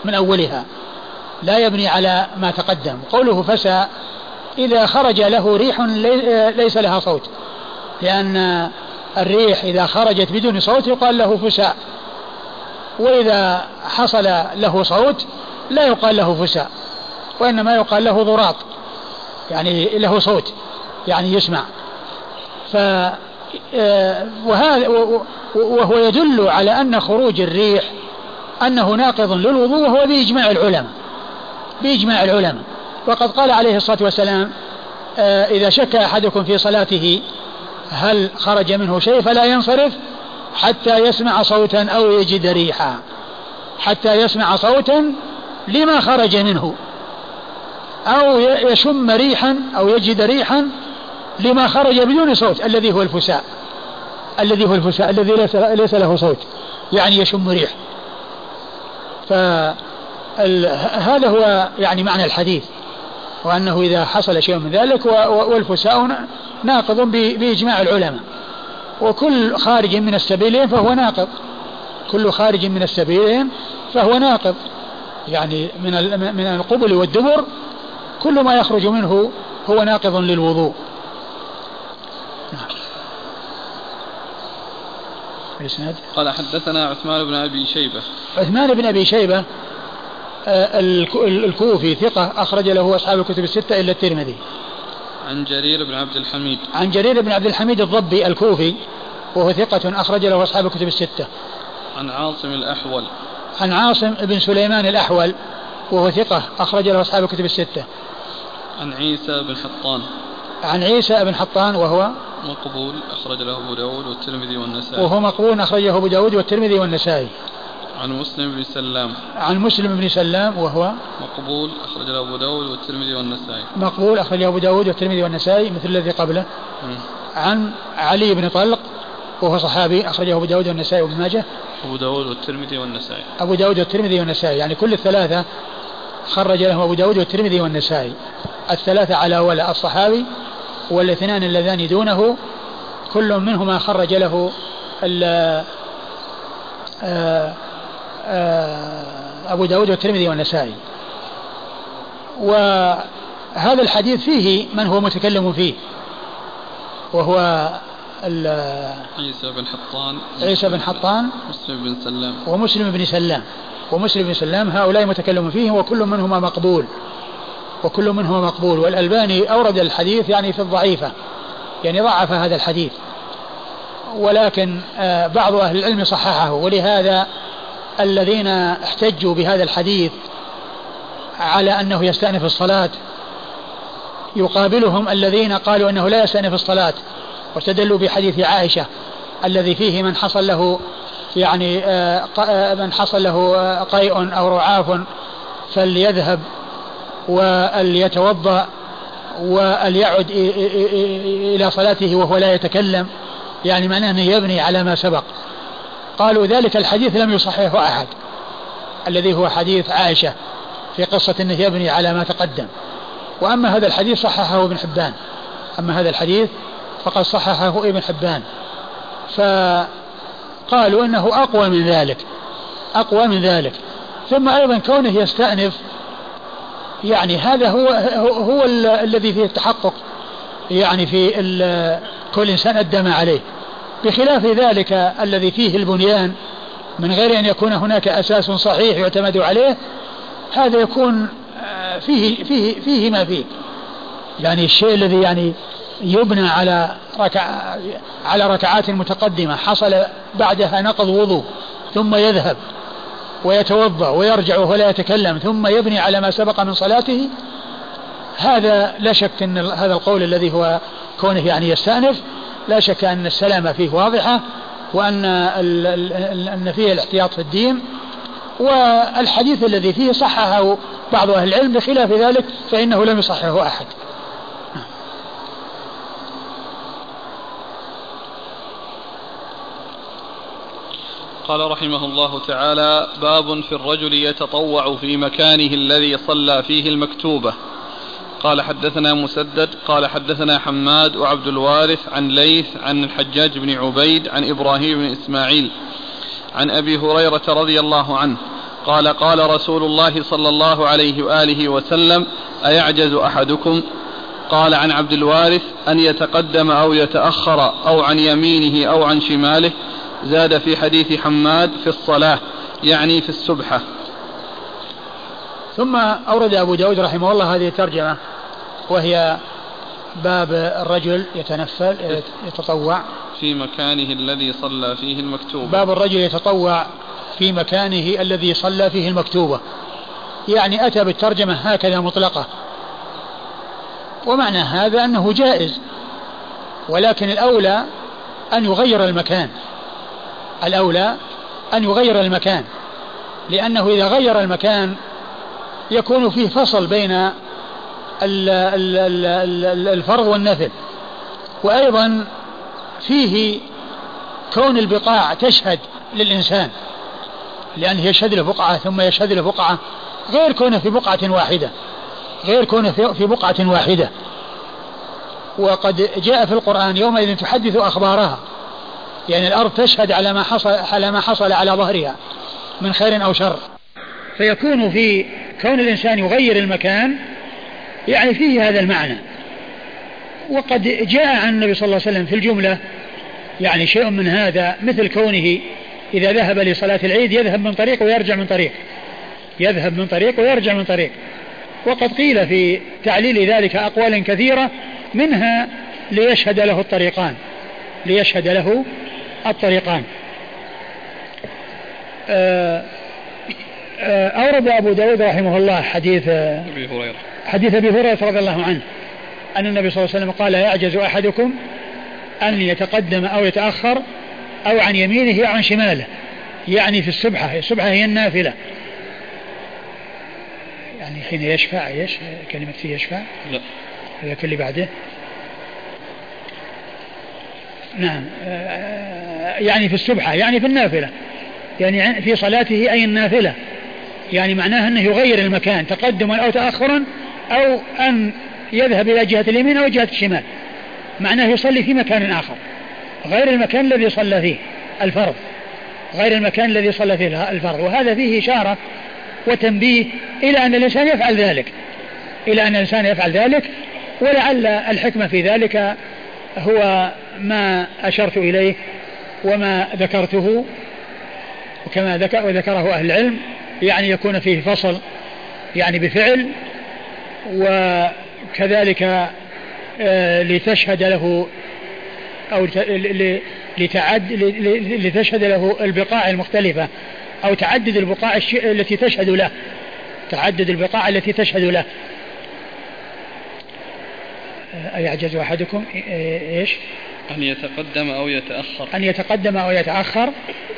من أولها. لا يبني على ما تقدم. قوله فسى إذا خرج له ريح ليس لها صوت. لأن الريح إذا خرجت بدون صوت يقال له فساء. وإذا حصل له صوت لا يقال له فساء. وإنما يقال له ضراط. يعني له صوت. يعني يسمع. ف وهذا وهو يدل على أن خروج الريح أنه ناقض للوضوء وهو بإجماع العلماء. بإجماع العلماء. وقد قال عليه الصلاة والسلام آه، إذا شك أحدكم في صلاته هل خرج منه شيء فلا ينصرف حتى يسمع صوتا أو يجد ريحا. حتى يسمع صوتا لما خرج منه. أو يشم ريحا أو يجد ريحا لما خرج بدون صوت الذي هو الفساء. الذي هو الفساء الذي ليس, ليس له صوت. يعني يشم ريح. فهذا هو يعني معنى الحديث. وأنه إذا حصل شيء من ذلك والفساء ناقض بإجماع العلماء. وكل خارج من السبيلين فهو ناقض. كل خارج من السبيلين فهو ناقض. يعني من من القبل والدبر كل ما يخرج منه هو ناقض للوضوء. الإسناد قال حدثنا عثمان بن أبي شيبة. عثمان بن أبي شيبة آه، الكوفي ثقة أخرج له أصحاب الكتب الستة إلا الترمذي. عن جرير بن عبد الحميد. عن جرير بن عبد الحميد الضبي الكوفي وهو ثقة أخرج له أصحاب الكتب الستة. عن عاصم الأحول. عن عاصم بن سليمان الأحول وهو ثقة أخرج له أصحاب الكتب الستة. عن عيسى بن حطان. عن عيسى بن حطان وهو مقبول أخرج له أبو داود والترمذي والنسائي. وهو مقبول أخرجه أبو داود والترمذي والنسائي. عن مسلم بن سلام. عن مسلم بن سلام وهو مقبول أخرج له أبو داود والترمذي والنسائي. مقبول أخرجه أبو داود والترمذي والنسائي مثل الذي قبله. م. عن علي بن طلق وهو صحابي أخرجه أبو داود والنسائي وابن ماجه. أبو داود والترمذي والنسائي. أبو داود والترمذي والنسائي يعني كل الثلاثة خرج له أبو داود والترمذي والنسائي. الثلاثة على ولا الصحابي والاثنان اللذان دونه كل منهما خرج له آه، أبو داود والترمذي والنسائي. وهذا الحديث فيه من هو متكلم فيه وهو عيسى بن حطان. عيسى بن حطان مسلم بن سلام. ومسلم بن سلام. ومسلم بن سلام هؤلاء متكلم فيهم وكل منهما مقبول وكل منهما مقبول. والألباني أورد الحديث يعني في الضعيفة يعني ضعف هذا الحديث. ولكن آه، بعض أهل العلم صححه ولهذا الذين احتجوا بهذا الحديث على أنه يستأنف الصلاة يقابلهم الذين قالوا أنه لا يستأنف الصلاة واستدلوا بحديث عائشة الذي فيه من حصل له يعني آه، آه، من حصل له قيء أو رعاف فليذهب وليتوضأ وليعد إلى صلاته وهو لا يتكلم يعني معناه أنه يبني على ما سبق. قالوا ذلك الحديث لم يصححه أحد الذي هو حديث عائشة في قصة أنه يبني على ما تقدم. وأما هذا الحديث صححه ابن حبان. أما هذا الحديث فقد صححه ابن حبان. فقالوا أنه أقوى من ذلك أقوى من ذلك. ثم أيضا كونه يستأنف يعني هذا هو هو, الذي فيه التحقق يعني في كل إنسان أدى ما عليه. بخلاف ذلك الذي فيه البنيان من غير أن يكون هناك أساس صحيح يعتمد عليه هذا يكون آه، فيه فيه فيه ما فيه. يعني الشيء الذي يعني يبنى على ركع على ركعات متقدمة حصل بعدها نقض وضوء ثم يذهب ويتوضأ ويرجع وهو لا يتكلم ثم يبني على ما سبق من صلاته هذا لا شك إن هذا القول الذي هو كونه يعني يستأنف. لا شك أن السلامة فيه واضحة وأن أن فيه الاحتياط في الدين والحديث الذي فيه صححه بعض أهل العلم بخلاف ذلك فإنه لم يصححه أحد. قال رحمه الله تعالى باب في الرجل يتطوع في مكانه الذي صلى فيه المكتوبة قال حدثنا مسدد قال حدثنا حماد وعبد الوارث عن ليث عن الحجاج بن عبيد عن إبراهيم بن إسماعيل عن أبي هريرة رضي الله عنه قال قال رسول الله صلى الله عليه وآله وسلم أيعجز أحدكم؟ قال عن عبد الوارث أن يتقدم أو يتأخر أو عن يمينه أو عن شماله. زاد في حديث حماد في الصلاة يعني في السبحة. ثم أورد أبو داود رحمه الله هذه الترجمة. وهي باب الرجل يتنفل يتطوع. في مكانه الذي صلى فيه المكتوبة. باب الرجل يتطوع في مكانه الذي صلى فيه المكتوبة. يعني أتى بالترجمة هكذا مطلقة. ومعنى هذا أنه جائز. ولكن الأولى أن يغير المكان. الأولى أن يغير المكان. لأنه إذا غير المكان يكون فيه فصل بين الفرض والنفل. وأيضا فيه كون البقاع تشهد للإنسان لأنه يشهد له بقعة ثم يشهد له بقعة غير كونه في بقعة واحدة غير كونه في بقعة واحدة. وقد جاء في القرآن يومئذ تحدث أخبارها يعني الأرض تشهد على ما حصل على ما حصل على ظهرها من خير أو شر. فيكون في كون الإنسان يغير المكان يعني فيه هذا المعنى. وقد جاء عن النبي صلى الله عليه وسلم في الجملة يعني شيء من هذا مثل كونه إذا ذهب لصلاة العيد يذهب من طريق ويرجع من طريق. يذهب من طريق ويرجع من طريق. وقد قيل في تعليل ذلك أقوال كثيرة منها ليشهد له الطريقان. ليشهد له الطريقان. آه، آه، أورد أبو داود رحمه الله حديث أبي هريرة. حديث أبي هريرة رضي الله عنه أن النبي صلى الله عليه وسلم قال يعجز أحدكم أن يتقدم أو يتأخر أو عن يمينه أو عن شماله. يعني في السبحة السبحة هي النافلة. يعني حين يشفع إيش كلمة فيه يشفع. لا. هذا اللي بعده. نعم. يعني في السبحة يعني في النافلة. يعني في صلاته أي النافلة. يعني معناه أنه يغير المكان تقدما أو تأخرا أو أن يذهب إلى جهة اليمين أو جهة الشمال. معناه يصلي في مكان آخر. غير المكان الذي صلى فيه الفرض. غير المكان الذي صلى فيه الفرض. وهذا فيه إشارة وتنبيه إلى أن الإنسان يفعل ذلك. إلى أن الإنسان يفعل ذلك ولعل الحكمة في ذلك هو ما أشرت إليه وما ذكرته. وكما ذكر وذكره أهل العلم يعني يكون فيه فصل يعني بفعل وكذلك آه، لتشهد له أو لتعد لتشهد له البقاع المختلفة أو تعدد البقاع التي تشهد له. تعدد البقاع التي تشهد له. أيعجز أحدكم؟ إيش؟ أن يتقدم أو يتأخر. أن يتقدم أو يتأخر.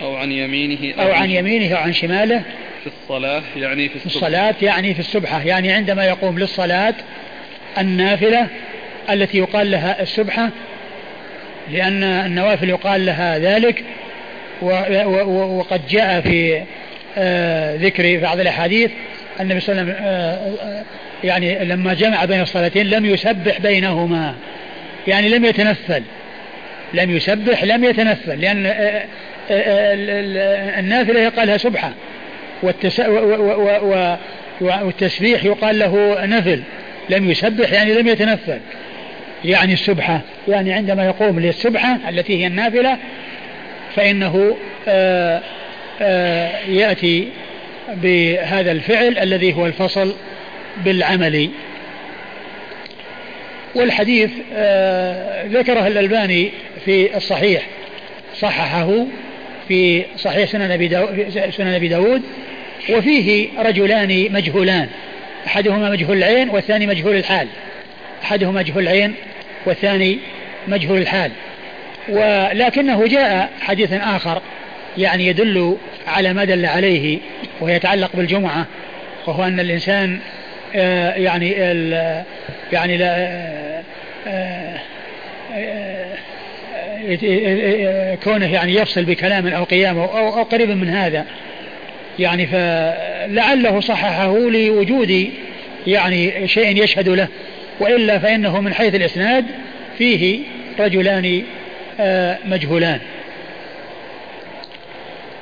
أو عن يمينه أو, أو عن يمينه أو عن شماله. في الصلاة يعني في السبحة الصلاة يعني في السبحة يعني عندما يقوم للصلاة النافلة التي يقال لها السبحة لأن النوافل يقال لها ذلك وقد جاء في آه، ذكر بعض الأحاديث النبي صلى الله عليه وسلم آه، آه، يعني لما جمع بين الصلاتين لم يسبح بينهما. يعني لم يتنفل. لم يسبح لم يتنفل. لأن النافلة يقال لها سبحة والتسبيح يقال له نفل. لم يسبح يعني لم يتنفل. يعني السبحة يعني عندما يقوم للسبحة التي هي النافلة فإنه آآ آآ يأتي بهذا الفعل الذي هو الفصل بالعمل. والحديث ذكره الألباني في الصحيح صححه في صحيح سنن أبي داود, سنن أبي داود وفيه رجلان مجهولان أحدهما مجهول العين والثاني مجهول الحال. أحدهما مجهول العين والثاني مجهول الحال. ولكنه جاء حديث آخر يعني يدل على ما دل عليه ويتعلق بالجمعة وهو أن الإنسان آه، يعني يعني كونه يعني يفصل بكلام أو قيام أو, أو قريب من هذا. يعني فلعله صححه لوجود يعني شيء يشهد له. وإلا فإنه من حيث الإسناد فيه رجلان آه، مجهولان.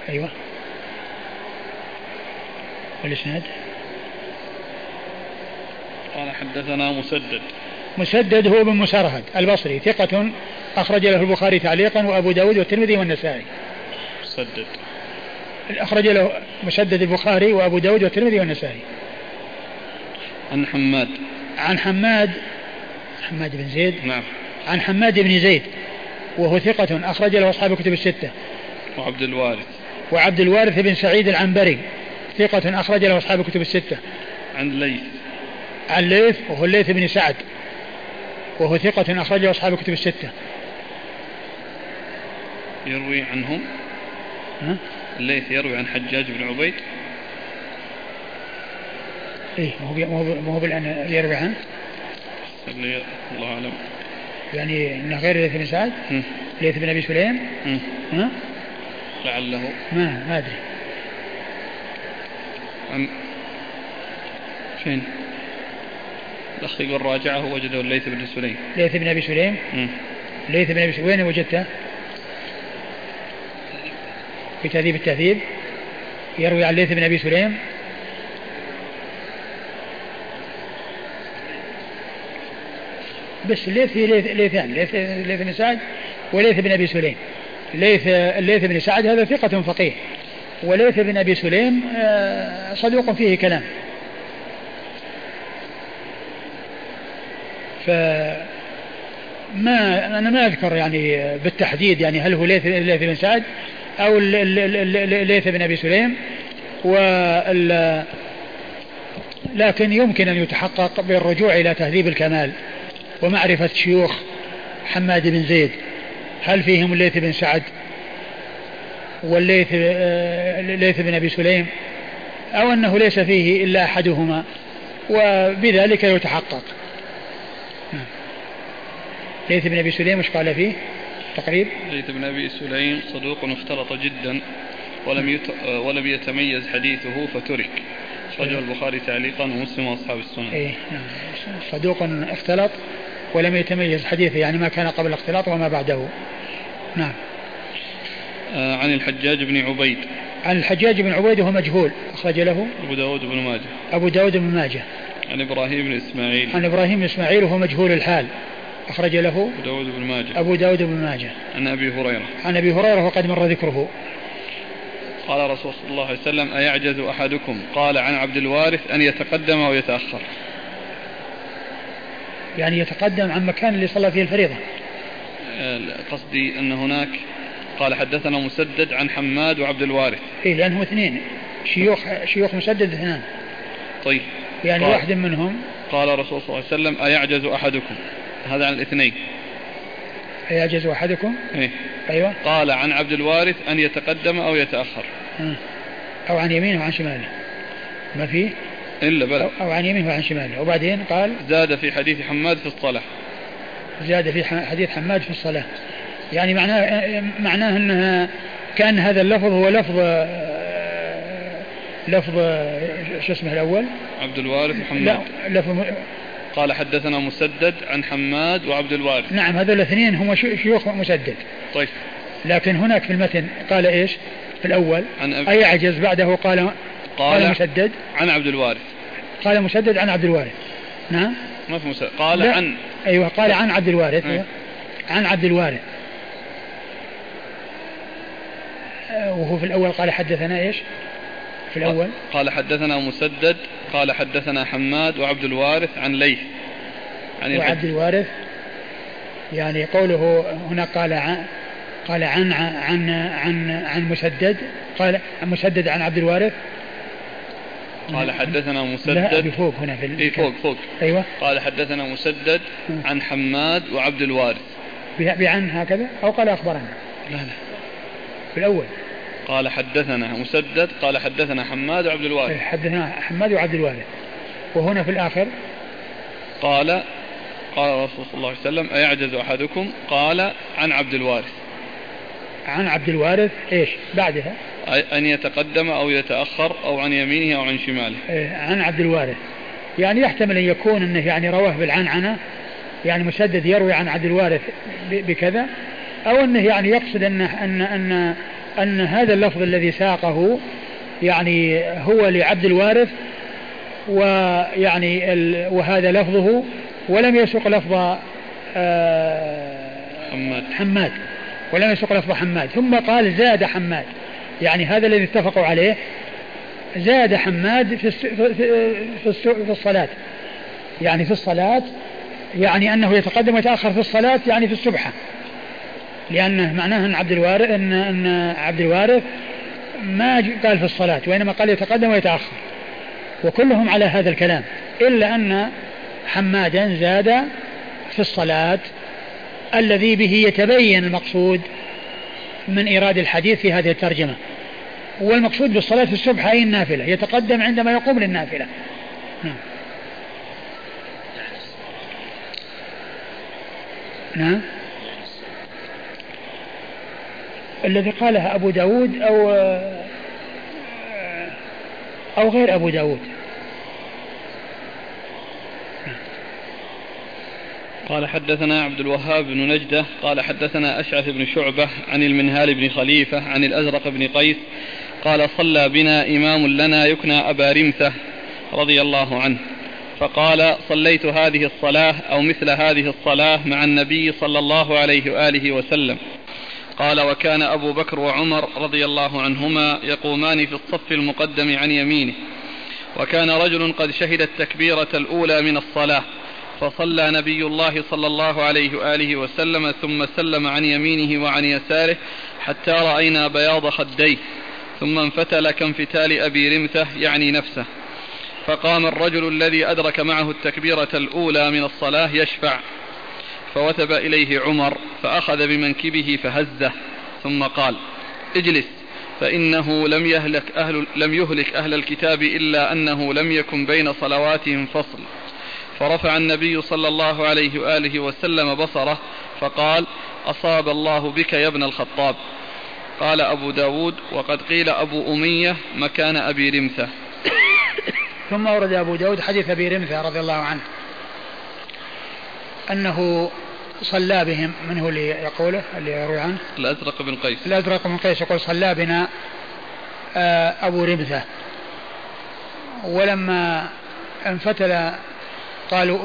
أيوة. والإسناد؟ قال حدثنا مسدد. مسدد هو بن مسرهد البصري ثقة أخرج له البخاري تعليقا وأبو داود والترمذي والنسائي. مسدد. أخرج له مسدد البخاري وأبو داود والترمذي والنسائي. عن حماد. عن حماد حماد بن زيد؟ نعم. عن حماد بن زيد وهو ثقة أخرج له أصحاب الكتب الستة. وعبد الوارث. وعبد الوارث بن سعيد العنبري ثقة أخرج له أصحاب الكتب الستة. عن ليث. عن ليث وهو الليث بن سعد. وهو ثقة أخرج له أصحاب الكتب الستة. يروي عنهم؟ ها؟ الليث يروي عن حجاج بن عبيد؟ إيه ما هو ما هو بالآن يروي عنه؟ الله أعلم. يعني إنه غير ليث بن سعد؟ هم. ليث بن أبي سليم. ها؟ لعله. ما ما أدري. عن فين؟ الأخ يقول راجعه وجده الليث بن سليم. ليث بن أبي سليم؟ مم. ليث بن أبي سليم وين وجدته؟ في تهذيب التهذيب؟ يروي عن ليث بن أبي سليم؟ بس ليث في ليث ليثان ليث ليث بن سعد وليث بن أبي سليم. ليث الليث بن سعد هذا ثقة فقيه. وليث بن أبي سليم آه، صدوق فيه كلام. ف ما أنا ما أذكر يعني بالتحديد يعني هل هو ليث ليث بن سعد ال- ليث بن أبي سليم وال لكن يمكن أن يتحقق بالرجوع إلى تهذيب الكمال ومعرفة شيوخ حماد بن زيد هل فيهم الليث بن سعد والليث آه، ليث بن أبي سليم أو أنه ليس فيه إلا أحدهما وبذلك يتحقق. ليث بن أبي سليم وش قال فيه؟ تقريب. ليث بن أبي سليم صدوق اختلط جدا ولم يت... ولم يتميز حديثه فترك. أخرجه البخاري تعليقا ومسلم وأصحاب السنن إيه نعم. صدوق اختلط ولم يتميز حديثه يعني ما كان قبل الاختلاط وما بعده. نعم. آه، عن الحجاج بن عبيد. عن الحجاج بن عبيد وهو مجهول أخرج له أبو داود بن ماجه. أبو داود بن ماجه. عن إبراهيم بن إسماعيل. عن إبراهيم بن إسماعيل وهو مجهول الحال. أخرج له أبو داود بن ماجه. أبو داود بن ماجه. عن أبي هريرة. عن أبي هريرة وقد مر ذكره. قال رسول صلى الله عليه وسلم أيعجز أحدكم؟ قال عن عبد الوارث أن يتقدم أو يتأخر. يعني يتقدم عن مكان اللي صلى فيه الفريضة. آه، قصدي أن هناك قال حدثنا مسدد عن حماد وعبد الوارث. إيه لأنهم اثنين. شيوخ شيوخ مسدد اثنان. طيب. يعني. واحد منهم. قال رسول صلى الله عليه وسلم أيعجز أحدكم؟ هذا عن الاثنين. يعجز أحدكم؟ إيه؟ أيوة. قال عن عبد الوارث أن يتقدم أو يتأخر. آه. أو عن يمينه وعن شماله. ما فيه إلا بلى. أو عن يمينه وعن شماله. وبعدين قال زاد في حديث حماد في الصلاة. زاد في حديث حماد في الصلاة. يعني معناه معناه أنها كأن هذا اللفظ هو لفظ لفظ شو اسمه الأول؟ عبد الوارث لا وحماد لفظ قال حدثنا مسدد عن حماد وعبد الوارث. نعم هذول الاثنين هم شي- شيوخ مسدد. طيب. لكن هناك في المتن قال إيش؟ في الأول. عن أبي أي عجز بعده قال قال قال مسدد. عن عبد الوارث. قال مسدد عن عبد الوارث. نعم؟ ما في مسدد. قال لا. عن. أيوه قال عن عبد الوارث. أي. أيوة. عن عبد الوارث. وهو في الأول قال حدثنا إيش؟ في الأول. قال حدثنا مسدد قال حدثنا حماد وعبد الوارث عن ليث. عن وعبد الوارث يعني قوله هنا قال عن قال عن عن عن عن مسدد. قال عن مسدد عن عبد الوارث. قال حدثنا لا مسدد. بفوق هنا في إيه فوق فوق. أيوه. قال حدثنا مسدد. عن حماد وعبد الوارث. بعن هكذا أو قال أخبرنا. لا لا. في الأول. قال حدثنا مسدد قال حدثنا حماد وعبد الوارث. حدثنا حماد وعبد الوارث. وهنا في الآخر؟ قال قال الرسول صلى الله عليه وسلم أيعجز أحدكم؟ قال عن عبد الوارث. عن عبد الوارث إيش؟ بعدها؟ أن يتقدم أو يتأخر أو عن يمينه أو عن شماله. إيه، عن عبد الوارث. يعني يحتمل أن يكون أنه يعني رواه بالعنعنة يعني مسدد يروي عن عبد الوارث بكذا أو أنه يعني يقصد ان ان أن أن هذا اللفظ الذي ساقه يعني هو لعبد الوارث ويعني ال وهذا لفظه ولم يسق لفظ آه، حماد. حماد. ولم يسق لفظ حماد. ثم قال زاد حماد. يعني هذا الذي اتفقوا عليه زاد حماد في في في الصلاة. يعني في الصلاة يعني أنه يتقدم ويتأخر في الصلاة يعني في السبحة لأنه معناه أن عبد الوارث أن أن عبد الوارث ما قال في الصلاة وإنما قال يتقدم ويتأخر. وكلهم على هذا الكلام إلا أن حمادا زاد في الصلاة الذي به يتبين المقصود من إيراد الحديث في هذه الترجمة. والمقصود بالصلاة في الصبح أي النافلة يتقدم عندما يقوم للنافلة. نعم. نعم. الذي قالها أبو داود أو أو غير أبو داود. قال حدثنا عبد الوهاب بن نجدة قال حدثنا أشعث بن شعبة عن المنهال بن خليفة عن الأزرق بن قيس قال صلى بنا إمام لنا يكنى أبا رمثة رضي الله عنه فقال صليت هذه الصلاة أو مثل هذه الصلاة مع النبي صلى الله عليه وآله وسلم. قال وكان أبو بكر وعمر رضي الله عنهما يقومان في الصف المقدم عن يمينه. وكان رجل قد شهد التكبيرة الأولى من الصلاة فصلى نبي الله صلى الله عليه وآله وسلم ثم سلم عن يمينه وعن يساره حتى رأينا بياض خديه ثم انفتل كانفتال أبي رمثة يعني نفسه. فقام الرجل الذي أدرك معه التكبيرة الأولى من الصلاة يشفع. فوثب إليه عمر فأخذ بمنكبه فهزه ثم قال اجلس فإنه لم يهلك أهل لم يهلك أهل الكتاب إلا أنه لم يكن بين صلواتهم فصل. فرفع النبي صلى الله عليه وآله وسلم بصره فقال أصاب الله بك يا ابن الخطاب. قال أبو داود وقد قيل أبو أمية مكان أبي رمثة. ثم ورد أبو داود حديث أبي رمثة رضي الله عنه أنه صلى بهم. من هو اللي يقوله؟ اللي يروي عنه؟ الأزرق بن قيس. الأزرق بن قيس يقول صلى بنا آه، أبو رمثة ولما انفتل قالوا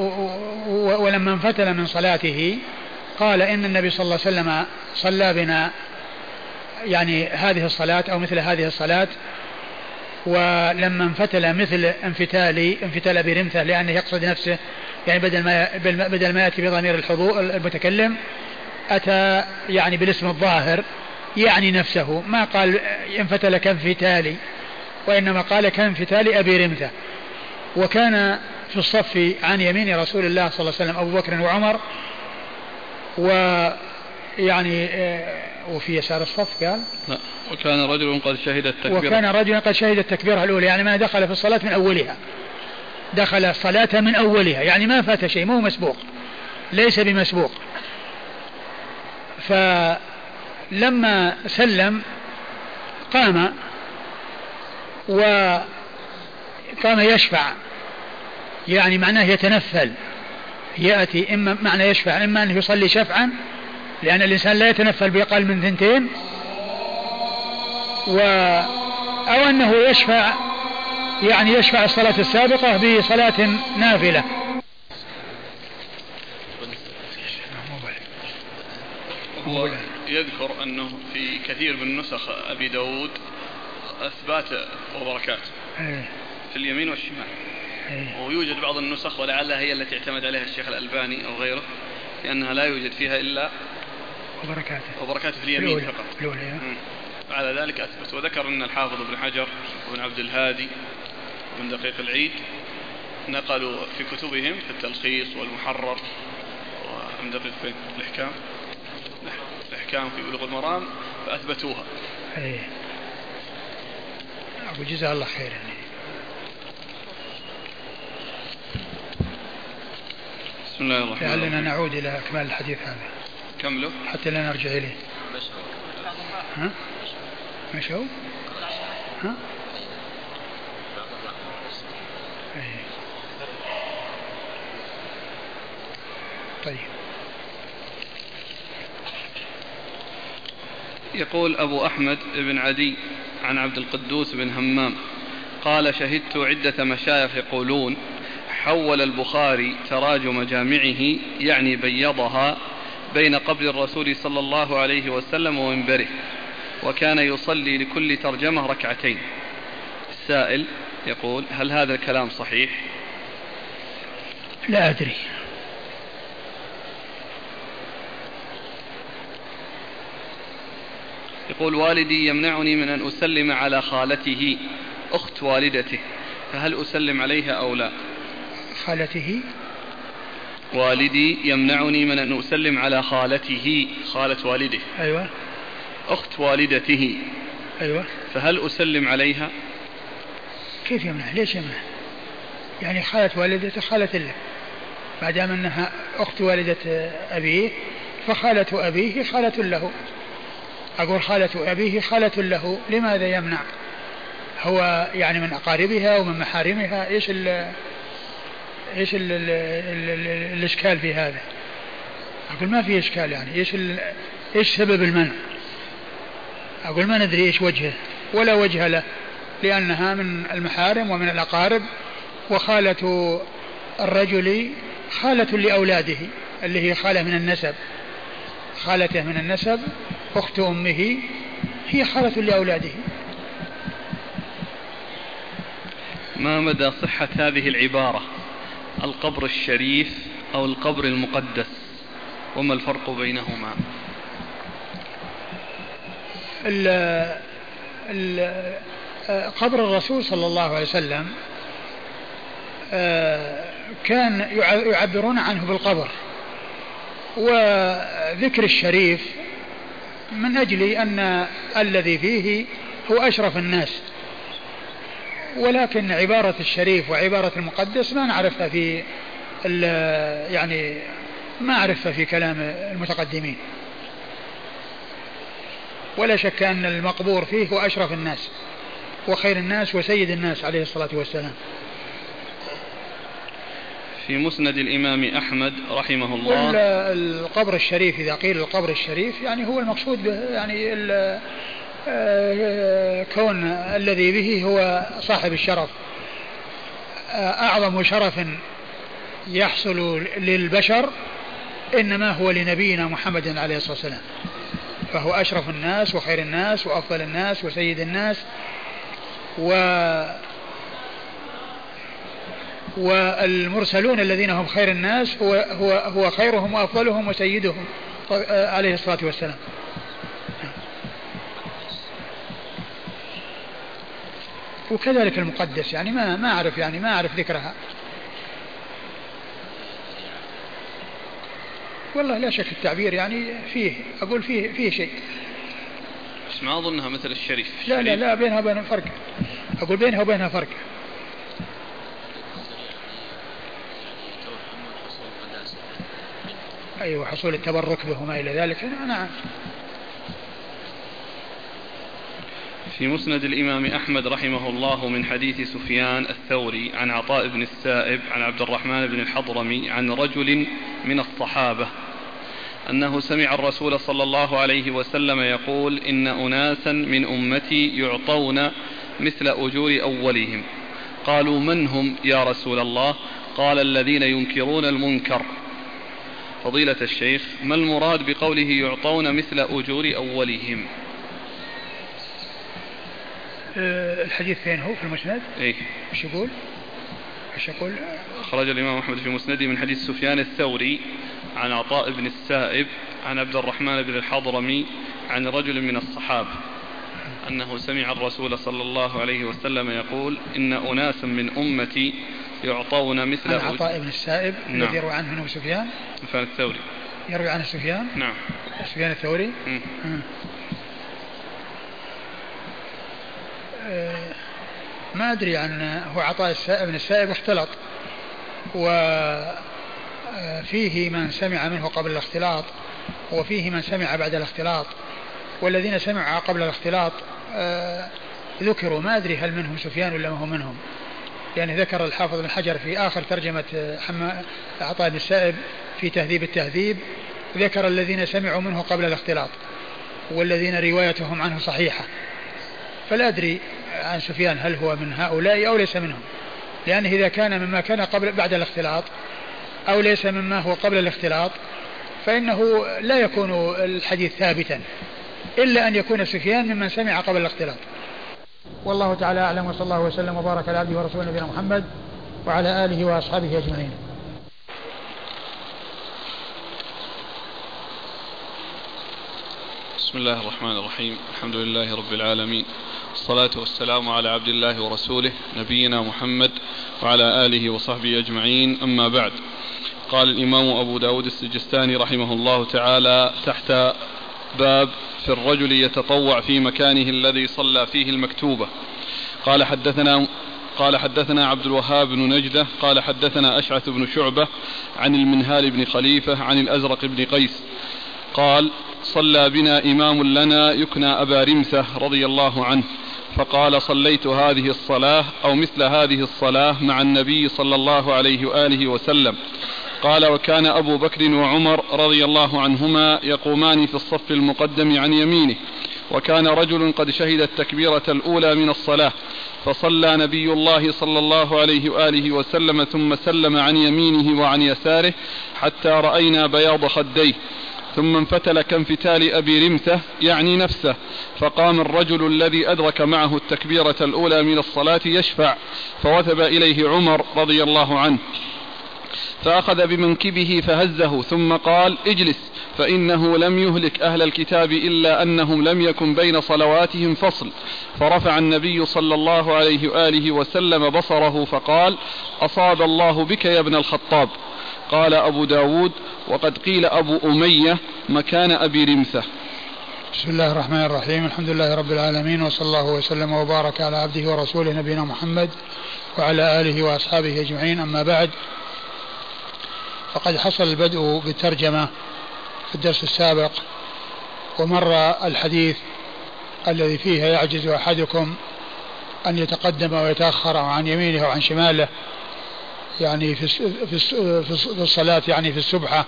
ولما انفتل من صلاته قال إن النبي صلى الله عليه وسلم صلى بنا يعني هذه الصلاة أو مثل هذه الصلاة ولما انفتل مثل انفتال انفتال برمثة لأنه يقصد نفسه يعني بدل ما بدل ما يأتي بضمير الحضور المتكلم أتى يعني بالاسم الظاهر يعني نفسه. ما قال انفتل كانفتالي وإنما قال كانفتال أبي رمثة. وكان في الصف عن يمين رسول الله صلى الله عليه وسلم أبو بكر وعمر ويعني آه، وفي يسار الصف قال؟ لا. وكان رجل قد شهد التكبير. وكان رجل قد شهد التكبيرة الأولى يعني ما دخل في الصلاة من أولها. دخل الصلاة من أولها يعني ما فات شيء مو مسبوق. ليس بمسبوق. فلما سلم قام وقام يشفع. يعني معناه يتنفل. يأتي إما معنى يشفع إما أنه يصلي شفعا لأن الإنسان لا يتنفل بأقل من ثنتين و أو أنه يشفع يعني يشفع الصلاة السابقة بصلاة نافلة هو يذكر أنه في كثير من نسخ أبي داود أثبات وبركات إيه. في اليمين والشمال إيه. ويوجد بعض النسخ ولعلها هي التي اعتمد عليها الشيخ الألباني أو غيره لأنها لا يوجد فيها إلا وبركاته. وبركاته في اليمين فقط. الأولى على ذلك أثبت وذكر أن الحافظ ابن حجر وابن عبد الهادي ومن دقيق العيد نقلوا في كتبهم في التلخيص والمحرر ومن دقيق الإحكام. الإحكام في بلوغ المرام فأثبتوها. أيه. أبو جزاه الله خير يعني. بسم الله الرحمن الرحيم. لعلنا نعود إلى إكمال الحديث هذا. كمله حتى لا نرجع إليه ها؟ ها؟ أيه. طيب يقول أبو أحمد بن عدي عن عبد القدوس بن همام قال شهدت عدة مشايخ يقولون حول البخاري تراجم جامعه يعني بيضها بين قبر الرسول صلى الله عليه وسلم ومنبره وكان يصلي لكل ترجمة ركعتين. السائل يقول هل هذا الكلام صحيح؟ لا أدري. يقول والدي يمنعني من أن أسلم على خالته أخت والدته فهل أسلم عليها أو لا؟ خالته؟ والدي يمنعني من أن أسلم على خالته خالة والده. أيوة. أخت والدته. أيوة. فهل أسلم عليها؟ كيف يمنع؟ ليش يمنع؟ يعني خالة والدته خالة له. ما دام أنها أخت والدة أبيه فخالة أبيه خالة له. أقول خالة أبيه خالة له. لماذا يمنع؟ هو يعني من أقاربها ومن محارمها؟ إيش ال إيش ال ال ال ال الإشكال في هذا؟ أقول ما في إشكال يعني. إيش إيش سبب المنع؟ أقول ما ندري إيش وجهه ولا وجه له لأنها من المحارم ومن الأقارب وخالة الرجل خالة لأولاده اللي هي خالة من النسب. خالته من النسب أخت أمه هي خالة لأولاده. ما مدى صحة هذه العبارة؟ القبر الشريف أو القبر المقدس وما الفرق بينهما؟ ال ال قبر الرسول صلى الله عليه وسلم آه، كان يعبرون عنه بالقبر. وذكر الشريف من أجل أن الذي فيه هو أشرف الناس. ولكن عبارة الشريف وعبارة المقدس ما نعرفها في يعني ما أعرفها في كلام المتقدمين. ولا شك أن المقبور فيه هو أشرف الناس وخير الناس وسيد الناس عليه الصلاة والسلام. في مسند الإمام أحمد رحمه الله. القبر الشريف إذا قيل القبر الشريف يعني هو المقصود به يعني كون الذي به هو صاحب الشرف آه، أعظم شرف يحصل للبشر إنما هو لنبينا محمد عليه الصلاة والسلام فهو أشرف الناس وخير الناس وأفضل الناس وسيد الناس و والمرسلون الذين هم خير الناس هو هو هو خيرهم وأفضلهم وسيدهم عليه الصلاة والسلام. وكذلك المقدس يعني ما ما أعرف يعني ما أعرف ذكرها. والله لا شك التعبير يعني فيه أقول فيه فيه شيء. بس ما أظنها مثل الشريف. لا لا لا بينها وبين فرق. أقول بينها وبينها فرق. أيوة حصول التبرك به وما إلى ذلك نعم في مسند الإمام أحمد رحمه الله من حديث سفيان الثوري عن عطاء بن السائب عن عبد الرحمن بن الحضرمي عن رجل من الصحابة أنه سمع الرسول صلى الله عليه وسلم يقول إن أناسا من أمتي يعطون مثل أجور أولهم. قالوا من هم يا رسول الله؟ قال الذين ينكرون المنكر. فضيلة الشيخ ما المراد بقوله يعطون مثل أجور أولهم؟ الحديث فين هو؟ في المسند؟ إيه. إيش يقول؟ إيش يقول؟ أخرج الإمام أحمد في مسنده من حديث سفيان الثوري عن عطاء بن السائب عن عبد الرحمن بن الحضرمي عن رجل من الصحابة أنه سمع الرسول صلى الله عليه وسلم يقول إن أناسا من أمتي يعطون مثل عن عطاء بن السائب نعم. الذي يروي عنه سفيان؟ سفيان الثوري. يروي عنه سفيان؟ نعم. سفيان الثوري؟ آه ما أدري عن هو عطاء السائب السائب اختلط. وفيه آه، من سمع منه قبل الاختلاط وفيه من سمع بعد الاختلاط. والذين سمعوا قبل الاختلاط آه ذكروا. ما أدري هل منهم سفيان ولا ما هو منهم. يعني ذكر الحافظ بن حجر في آخر ترجمة عطاء بن السائب في تهذيب التهذيب ذكر الذين سمعوا منه قبل الاختلاط والذين روايتهم عنه صحيحة. فلا أدري عن سفيان هل هو من هؤلاء أو ليس منهم. لأنه إذا كان مما كان قبل بعد الاختلاط أو ليس مما هو قبل الاختلاط فإنه لا يكون الحديث ثابتا إلا أن يكون سفيان ممن سمع قبل الاختلاط. والله تعالى أعلم وصلى الله وسلم وبارك على عبده ورسوله نبينا محمد وعلى آله وأصحابه أجمعين. بسم الله الرحمن الرحيم. الحمد لله رب العالمين. الصلاة والسلام على عبد الله ورسوله نبينا محمد وعلى آله وصحبه أجمعين. أما بعد قال الإمام أبو داود السجستاني رحمه الله تعالى تحت باب في الرجل يتطوع في مكانه الذي صلى فيه المكتوبة. قال حدثنا قال حدثنا عبد الوهاب بن نجدة قال حدثنا أشعث بن شعبة عن المنهال بن خليفة عن الأزرق بن قيس. قال صلى بنا إمام لنا يكنى أبا رمثة رضي الله عنه فقال صليت هذه الصلاة أو مثل هذه الصلاة مع النبي صلى الله عليه وآله وسلم. قال وكان أبو بكر وعمر رضي الله عنهما يقومان في الصف المقدم عن يمينه وكان رجل قد شهد التكبيرة الأولى من الصلاة فصلى نبي الله صلى الله عليه وآله وسلم ثم سلم عن يمينه وعن يساره حتى رأينا بياض خديه. ثم انفتل كانفتال أبي رمثة يعني نفسه فقام الرجل الذي أدرك معه التكبيرة الأولى من الصلاة يشفع فوثب إليه عمر رضي الله عنه. فأخذ بمنكبه فهزه ثم قال اجلس فإنه لم يهلك أهل الكتاب إلا أنهم لم يكن بين صلواتهم فصل. فرفع النبي صلى الله عليه وآله وسلم بصره فقال أصاب الله بك يا ابن الخطاب. قال أبو داود وقد قيل أبو أمية مكان أبي رمثة. بسم الله الرحمن الرحيم. الحمد لله رب العالمين وصلى الله وسلم وبارك على عبده ورسوله نبينا محمد وعلى آله وأصحابه أجمعين. أما بعد فقد حصل البدء بالترجمة في الدرس السابق ومر الحديث الذي فيه يعجز أحدكم أن يتقدم ويتأخر عن يمينه وعن شماله. يعني في في الصلاة يعني في السبحة.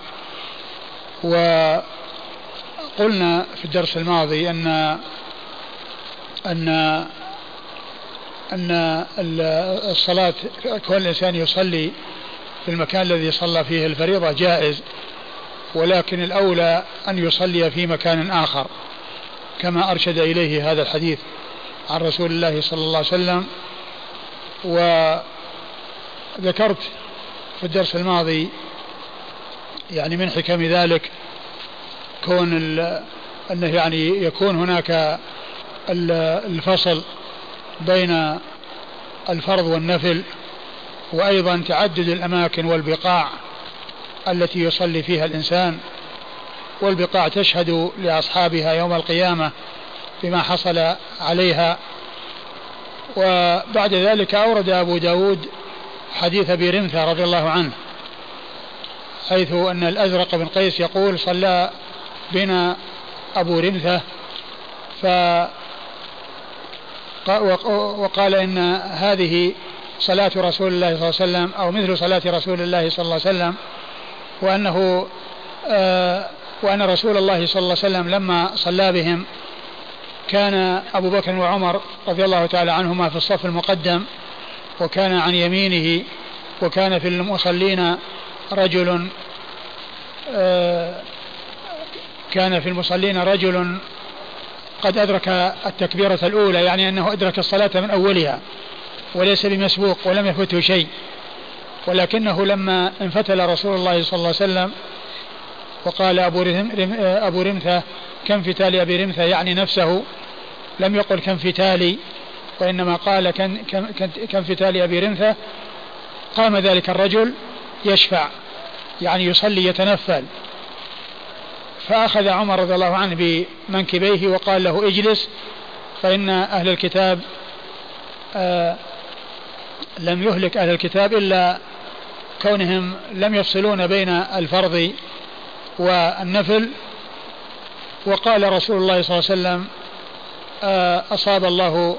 وقلنا في الدرس الماضي أن أن أن الصلاة كون الإنسان يصلي في المكان الذي صلى فيه الفريضة جائز ولكن الأولى أن يصلي في مكان آخر كما أرشد إليه هذا الحديث عن رسول الله صلى الله عليه وسلم. وذكرت في الدرس الماضي يعني من حكم ذلك كون أنه يعني يكون هناك الفصل بين الفرض والنفل وأيضا تعدد الأماكن والبقاع التي يصلي فيها الإنسان والبقاع تشهد لأصحابها يوم القيامة بما حصل عليها. وبعد ذلك أورد أبو داود حديث أبي رمثة رضي الله عنه حيث أن الأزرق بن قيس يقول صلى بنا أبو رمثة. ف وقال إن هذه صلاة رسول الله صلى الله عليه وسلم أو مثل صلاة رسول الله صلى الله عليه وسلم وأنه آه وأن رسول الله صلى الله عليه وسلم لما صلى بهم كان أبو بكر وعمر رضي الله تعالى عنهما في الصف المقدم وكان عن يمينه وكان في المصلين رجل آه كان في المصلين رجل قد أدرك التكبيرة الأولى يعني أنه أدرك الصلاة من أولها وليس بمسبوق ولم يفته شيء. ولكنه لما انفتل رسول الله صلى الله عليه وسلم وقال أبو, رم أبو رمثة كم فتال أبي رمثة؟ يعني نفسه لم يقل كم فتالي وإنما قال كم, كم فتال أبي رمثة قام ذلك الرجل يشفع يعني يصلي يتنفل. فأخذ عمر رضي الله عنه بمنكبيه وقال له اجلس فإن أهل الكتاب آه لم يهلك أهل الكتاب إلا كونهم لم يفصلون بين الفرض والنفل. وقال رسول الله صلى الله عليه وسلم آه، أصاب الله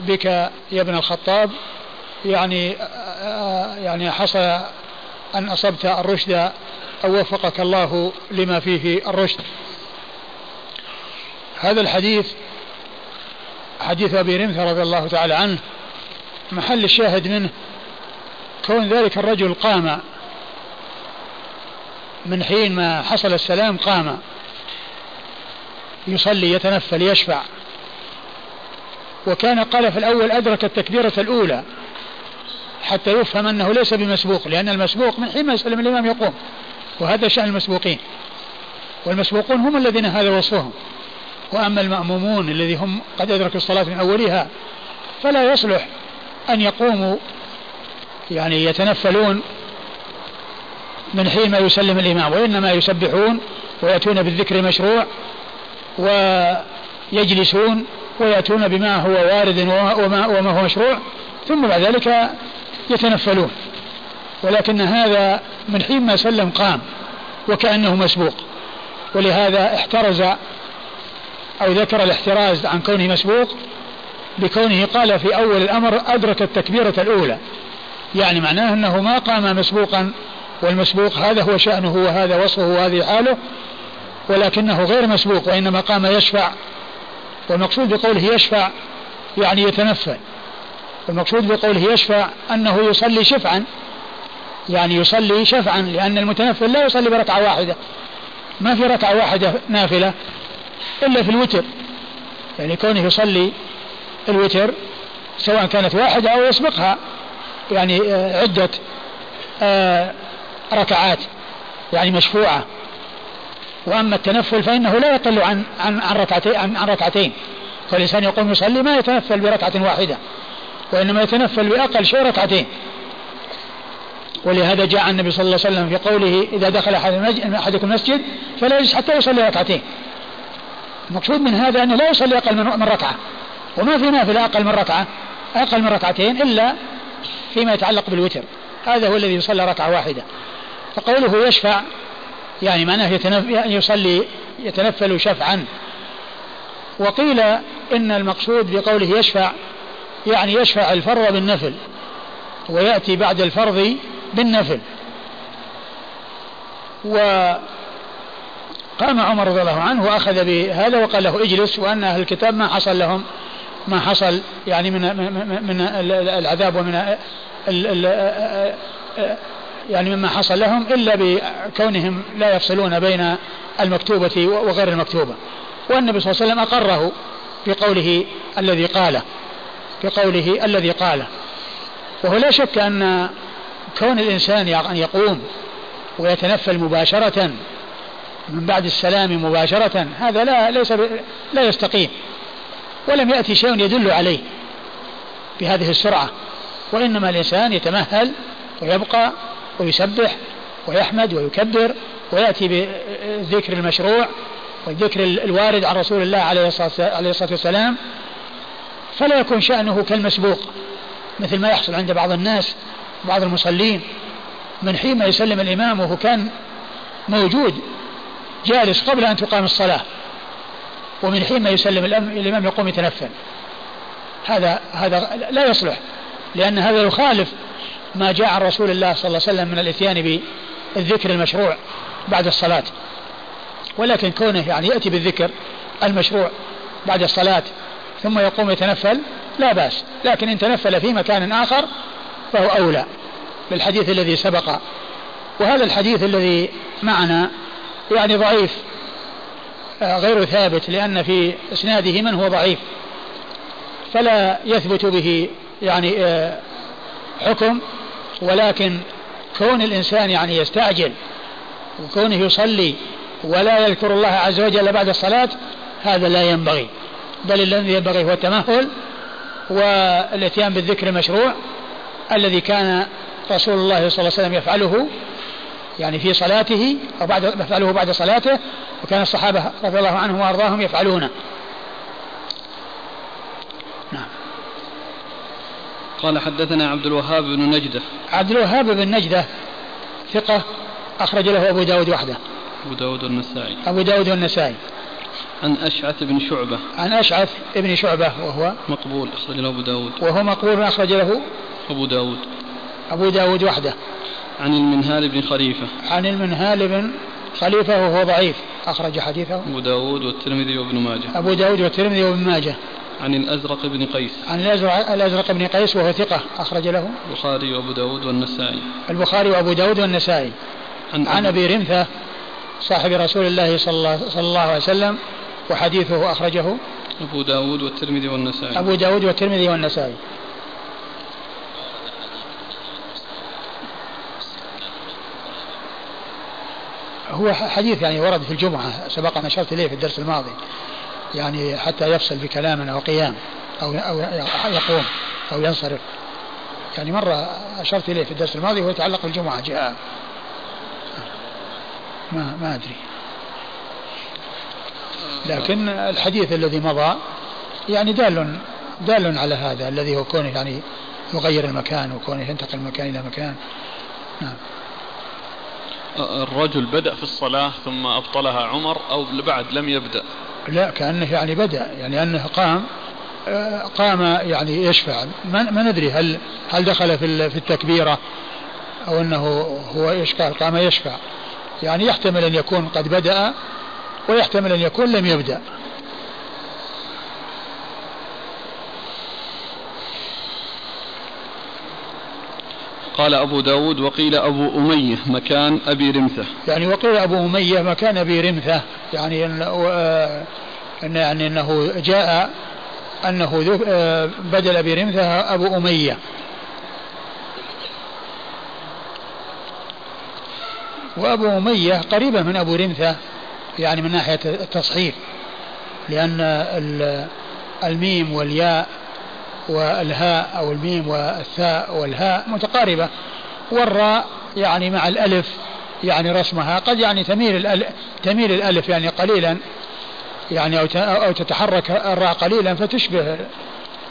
بك يا ابن الخطاب يعني يعني حصل أن أصبت الرشد أو وفقك الله لما فيه الرشد. هذا الحديث حديث أبي رمثة رضي الله تعالى عنه محل الشاهد منه كون ذلك الرجل قام. من حين ما حصل السلام قام. يصلي يتنفل يشفع. وكان قال في الأول أدرك التكبيرة الأولى حتى يفهم أنه ليس بمسبوق لأن المسبوق من حين يسلم الإمام يقوم وهذا شأن المسبوقين. والمسبوقون هم الذين هذا وصفهم. وأما المأمومون الذي هم قد أدركوا الصلاة من أولها فلا يصلح أن يقوموا يعني يتنفلون من حين يسلم الإمام وإنما يسبحون ويأتون بالذكر المشروع ويجلسون ويأتون بما هو وارد وما, وما هو مشروع ثم بعد ذلك يتنفلون. ولكن هذا من حين ما سلم قام وكأنه مسبوق. ولهذا احترز أو ذكر الاحتراز عن كونه مسبوق بكونه قال في أول الأمر أدرك التكبيرة الأولى. يعني معناه أنه ما قام مسبوقا والمسبوق هذا هو شأنه وهذا وصفه وهذه حاله ولكنه غير مسبوق وإنما قام يشفع والمقصود بقوله يشفع يعني يتنفل. والمقصود بقوله يشفع أنه يصلي شفعا يعني يصلي شفعا لأن المتنفل لا يصلي بركعة واحدة. ما في ركعة واحدة نافلة إلا في الوتر. يعني كونه يصلي الوتر سواء كانت واحدة أو يسبقها يعني آه، عدة آه، ركعات يعني مشفوعة. وأما التنفل فإنه لا يقل عن عن عن ركعتين عن, ركعتين. فالإنسان يقوم يصلي ما يتنفل بركعة واحدة وإنما يتنفل بأقل شيء ركعتين. ولهذا جاء النبي صلى الله عليه وسلم في قوله إذا دخل أحدكم المسجد فلا يجلس حتى يصلي ركعتين. المقصود من هذا أنه لا يصلي أقل من ركعة. وما في نافلة أقل من ركعة أقل من ركعتين إلا فيما يتعلق بالوتر. هذا هو الذي يصلى ركعة واحدة. فقوله يشفع يعني معناه يتنف... يصلي يتنفل شفعا. وقيل إن المقصود بقوله يشفع يعني يشفع الفرض بالنفل ويأتي بعد الفرض بالنفل. وقام عمر رضي الله عنه وأخذ بهذا وقال له اجلس وأن أهل الكتاب ما حصل لهم ما حصل يعني من من العذاب ومن يعني مما حصل لهم إلا بكونهم لا يفصلون بين المكتوبة وغير المكتوبة. والنبي صلى الله عليه وسلم أقره بقوله الذي قاله بقوله الذي قاله. وهو لا شك أن كون الإنسان أن يقوم ويتنفل مباشرة من بعد السلام مباشرة هذا لا ليس لا يستقيم. ولم يأتي شيء يدل عليه بهذه السرعة. وإنما الإنسان يتمهل ويبقى ويسبح ويحمد ويكبر ويأتي بالذكر المشروع والذكر الوارد عن رسول الله عليه الصلاة والسلام. فلا يكون شأنه كالمسبوق مثل ما يحصل عند بعض الناس بعض المصلين. من حين ما يسلم الإمام وهو كان موجود جالس قبل أن تقام الصلاة ومن حين ما يسلم الإمام يقوم يتنفل. هذا هذا لا يصلح لأن هذا يخالف ما جاء عن رسول الله صلى الله عليه وسلم من الإتيان بالذكر المشروع بعد الصلاة. ولكن كونه يعني يأتي بالذكر المشروع بعد الصلاة ثم يقوم يتنفل لا بأس. لكن إن تنفل في مكان آخر فهو أولى بالحديث الذي سبق. وهذا الحديث الذي معنا يعني ضعيف آه، غير ثابت لأن في إسناده من هو ضعيف. فلا يثبت به يعني آه، حكم ولكن كون الإنسان يعني يستعجل وكونه يصلي ولا يذكر الله عز وجل بعد الصلاة هذا لا ينبغي. بل الذي ينبغي هو التمهل والإتيان بالذكر المشروع الذي كان رسول الله صلى الله عليه وسلم يفعله يعني في صلاته أو بعد يفعله بعد صلاته وكان الصحابة رضي الله عنهم وأرضاهم يفعلونه. قال حدثنا عبد الوهاب بن نجدة. عبد الوهاب بن نجدة ثقة أخرج له أبو داود وحده. أبو داود والنسائي. أبو داود والنسائي. عن أشعث بن شعبة. عن أشعث بن شعبة وهو مقبول أخرج له أبو داود. وهو مقبول أخرج له أبو داود. أبو داود وحده. عن المنهال بن خليفة. عن المنهال بن خليفة وهو ضعيف أخرج حديثه. أبو داود والترمذي وابن ماجه. أبو داود والترمذي وابن ماجه. عن الأزرق بن قيس. عن الأزرق, الأزرق بن قيس وهو ثقة أخرج له. البخاري وأبو داود والنسائي. البخاري وأبو داود والنسائي. عن, عن أبي رمثة صاحب رسول الله صلى الله, صلى الله عليه وسلم وحديثه أخرجه. أبو داود والترمذي والنسائي. أبو داود والترمذي والنسائي. هو حديث يعني ورد في الجمعة سبق أن أشرت إليه في الدرس الماضي. يعني حتى يفصل بكلام أو قيام أو أو يقوم أو ينصرف. يعني مرة أشرت إليه في الدرس الماضي وهو يتعلق بالجمعة جاء. ما ما أدري. لكن الحديث الذي مضى يعني دال دال على هذا الذي هو كونه يعني يغير المكان وكونه ينتقل من مكان إلى مكان. نعم. الرجل بدأ في الصلاة ثم أبطلها عمر أو بعد لم يبدأ؟ لا كأنه يعني بدأ يعني أنه قام قام يعني يشفع ما, ما ندري هل هل دخل في في التكبيرة أو أنه هو إيش قال قام يشفع يعني يحتمل أن يكون قد بدأ ويحتمل أن يكون لم يبدأ. قال أبو داود وقيل أبو أمية مكان أبي رمثة. يعني وقيل أبو أمية مكان أبي رمثة. يعني أن يعني أنه جاء أنه بدل أبي رمثة أبو أمية. وأبو أمية قريبة من أبو رمثة يعني من ناحية التصحيح لأن الميم والياء والهاء أو الميم والثاء والهاء متقاربة. والراء يعني مع الألف يعني رسمها. قد يعني تميل الألف, تميل الألف يعني قليلا يعني أو أو تتحرك الراء قليلا فتشبه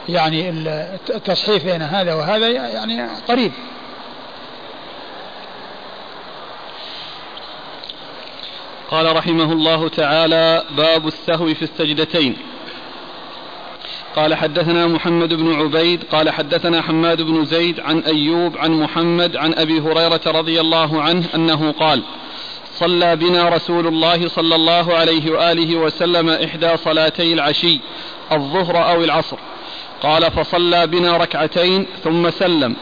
يعني التصحيف بين هذا وهذا يعني قريب. قال رحمه الله تعالى باب السهو في السجدتين. قال حدثنا محمد بن عبيد قال حدثنا حماد بن زيد عن أيوب عن محمد عن أبي هريرة رضي الله عنه أنه قال صلى بنا رسول الله صلى الله عليه وآله وسلم إحدى صلاتي العشي الظهر أو العصر. قال فصلى بنا ركعتين ثم سلم.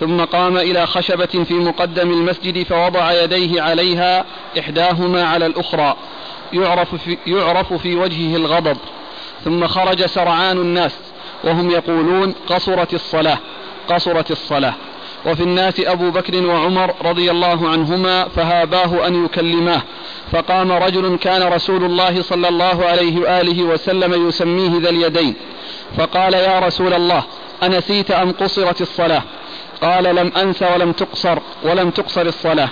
ثم قام إلى خشبة في مقدم المسجد فوضع يديه عليها إحداهما على الأخرى. يعرف في, يعرف في وجهه الغضب. ثم خرج سرعان الناس وهم يقولون قصرت الصلاة قصرت الصلاة. وفي الناس أبو بكر وعمر رضي الله عنهما فهاباه أن يكلماه فقام رجل كان رسول الله صلى الله عليه وآله وسلم يسميه ذا اليدين. فقال يا رسول الله أنسيت أم قصرت الصلاة؟ قال لم أنس ولم تقصر ولم تقصر الصلاة.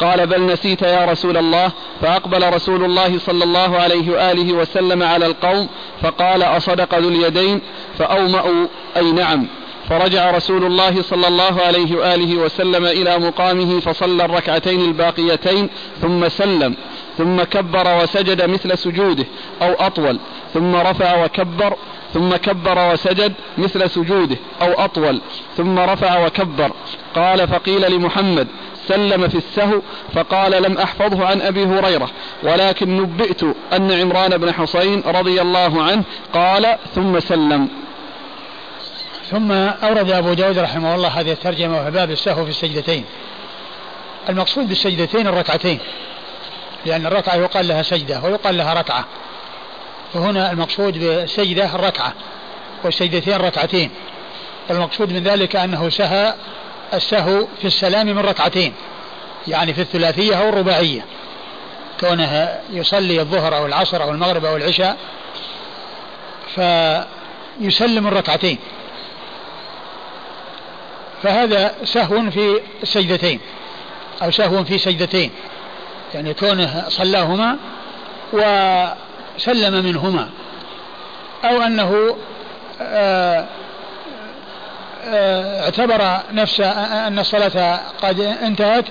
قال بل نسيت يا رسول الله. فأقبل رسول الله صلى الله عليه وآله وسلم على القوم فقال أصدق ذو اليدين؟ فأومأوا أي نعم. فرجع رسول الله صلى الله عليه وآله وسلم إلى مقامه فصلى الركعتين الباقيتين ثم سلم ثم كبر وسجد مثل سجوده أو أطول ثم رفع وكبر ثم كبر وسجد مثل سجوده أو أطول ثم رفع وكبر. قال فقيل لمحمد سلم في السهو فقال لم أحفظه عن أبي هريرة ولكن نبئت أن عمران بن حصين رضي الله عنه قال ثم سلم. ثم أورد أبو داود رحمه الله هذه الترجمة وهي باب السهو في السجدتين. المقصود بالسجدتين الركعتين لأن الركعة يقال لها سجدة ويقال لها ركعة. فهنا المقصود بالسجدة الركعة والسجدتين ركعتين. والمقصود من ذلك أنه سهى السهو في السلام من ركعتين يعني في الثلاثية أو الرباعية. كونه يصلي الظهر أو العصر أو المغرب أو العشاء فيسلم الركعتين. فهذا سهو في السجدتين أو سهو في سجدتين يعني كونه صلاهما وسلم منهما أو أنه آه اعتبر نفسه أن الصلاة قد انتهت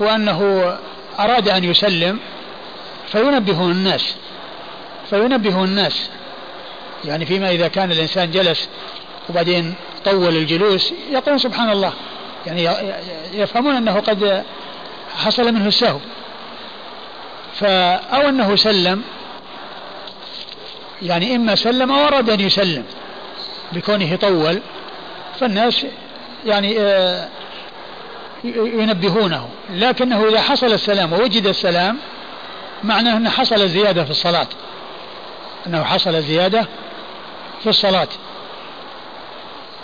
وأنه أراد أن يسلم فينبه الناس فينبه الناس. يعني فيما إذا كان الإنسان جلس وبعدين طول الجلوس يقول سبحان الله. يعني يفهمون أنه قد حصل منه السهو. أو أنه سلم يعني إما سلم أو أراد أن يسلم بكونه طول. فالناس يعني آه، ينبهونه. لكنه إذا حصل السلام ووجد السلام معناه أن حصل زيادة في الصلاة. أنه حصل زيادة في الصلاة.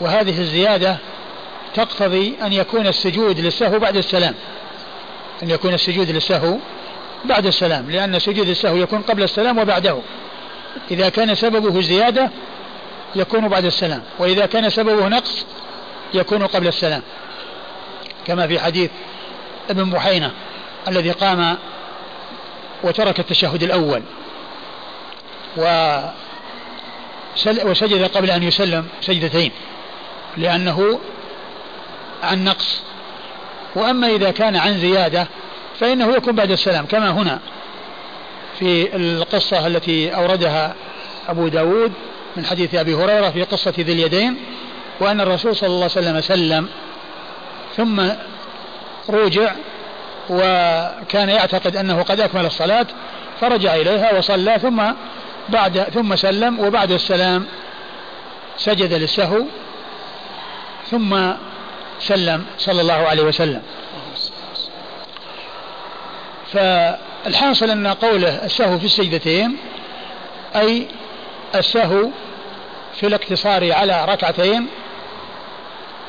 وهذه الزيادة تقتضي أن يكون السجود للسهو بعد السلام. أن يكون السجود للسهو بعد السلام لأن سجود السهو يكون قبل السلام وبعده. إذا كان سببه زيادة يكون بعد السلام وإذا كان سببه نقص يكون قبل السلام. كما في حديث ابن بحينة الذي قام وترك التشهد الأول وسجد قبل أن يسلم سجدتين لأنه عن نقص. وأما إذا كان عن زيادة فإنه يكون بعد السلام كما هنا في القصة التي أوردها أبو داود من حديث أبي هريرة في قصة ذي اليدين وأن الرسول صلى الله عليه وسلم سلم ثم رجع وكان يعتقد أنه قد أكمل الصلاة فرجع إليها وصلى ثم بعد ثم سلم وبعد السلام سجد للسهو ثم سلم صلى الله عليه وسلم. فالحاصل أن قوله السهو في السجدتين أي السهو في الاقتصار على ركعتين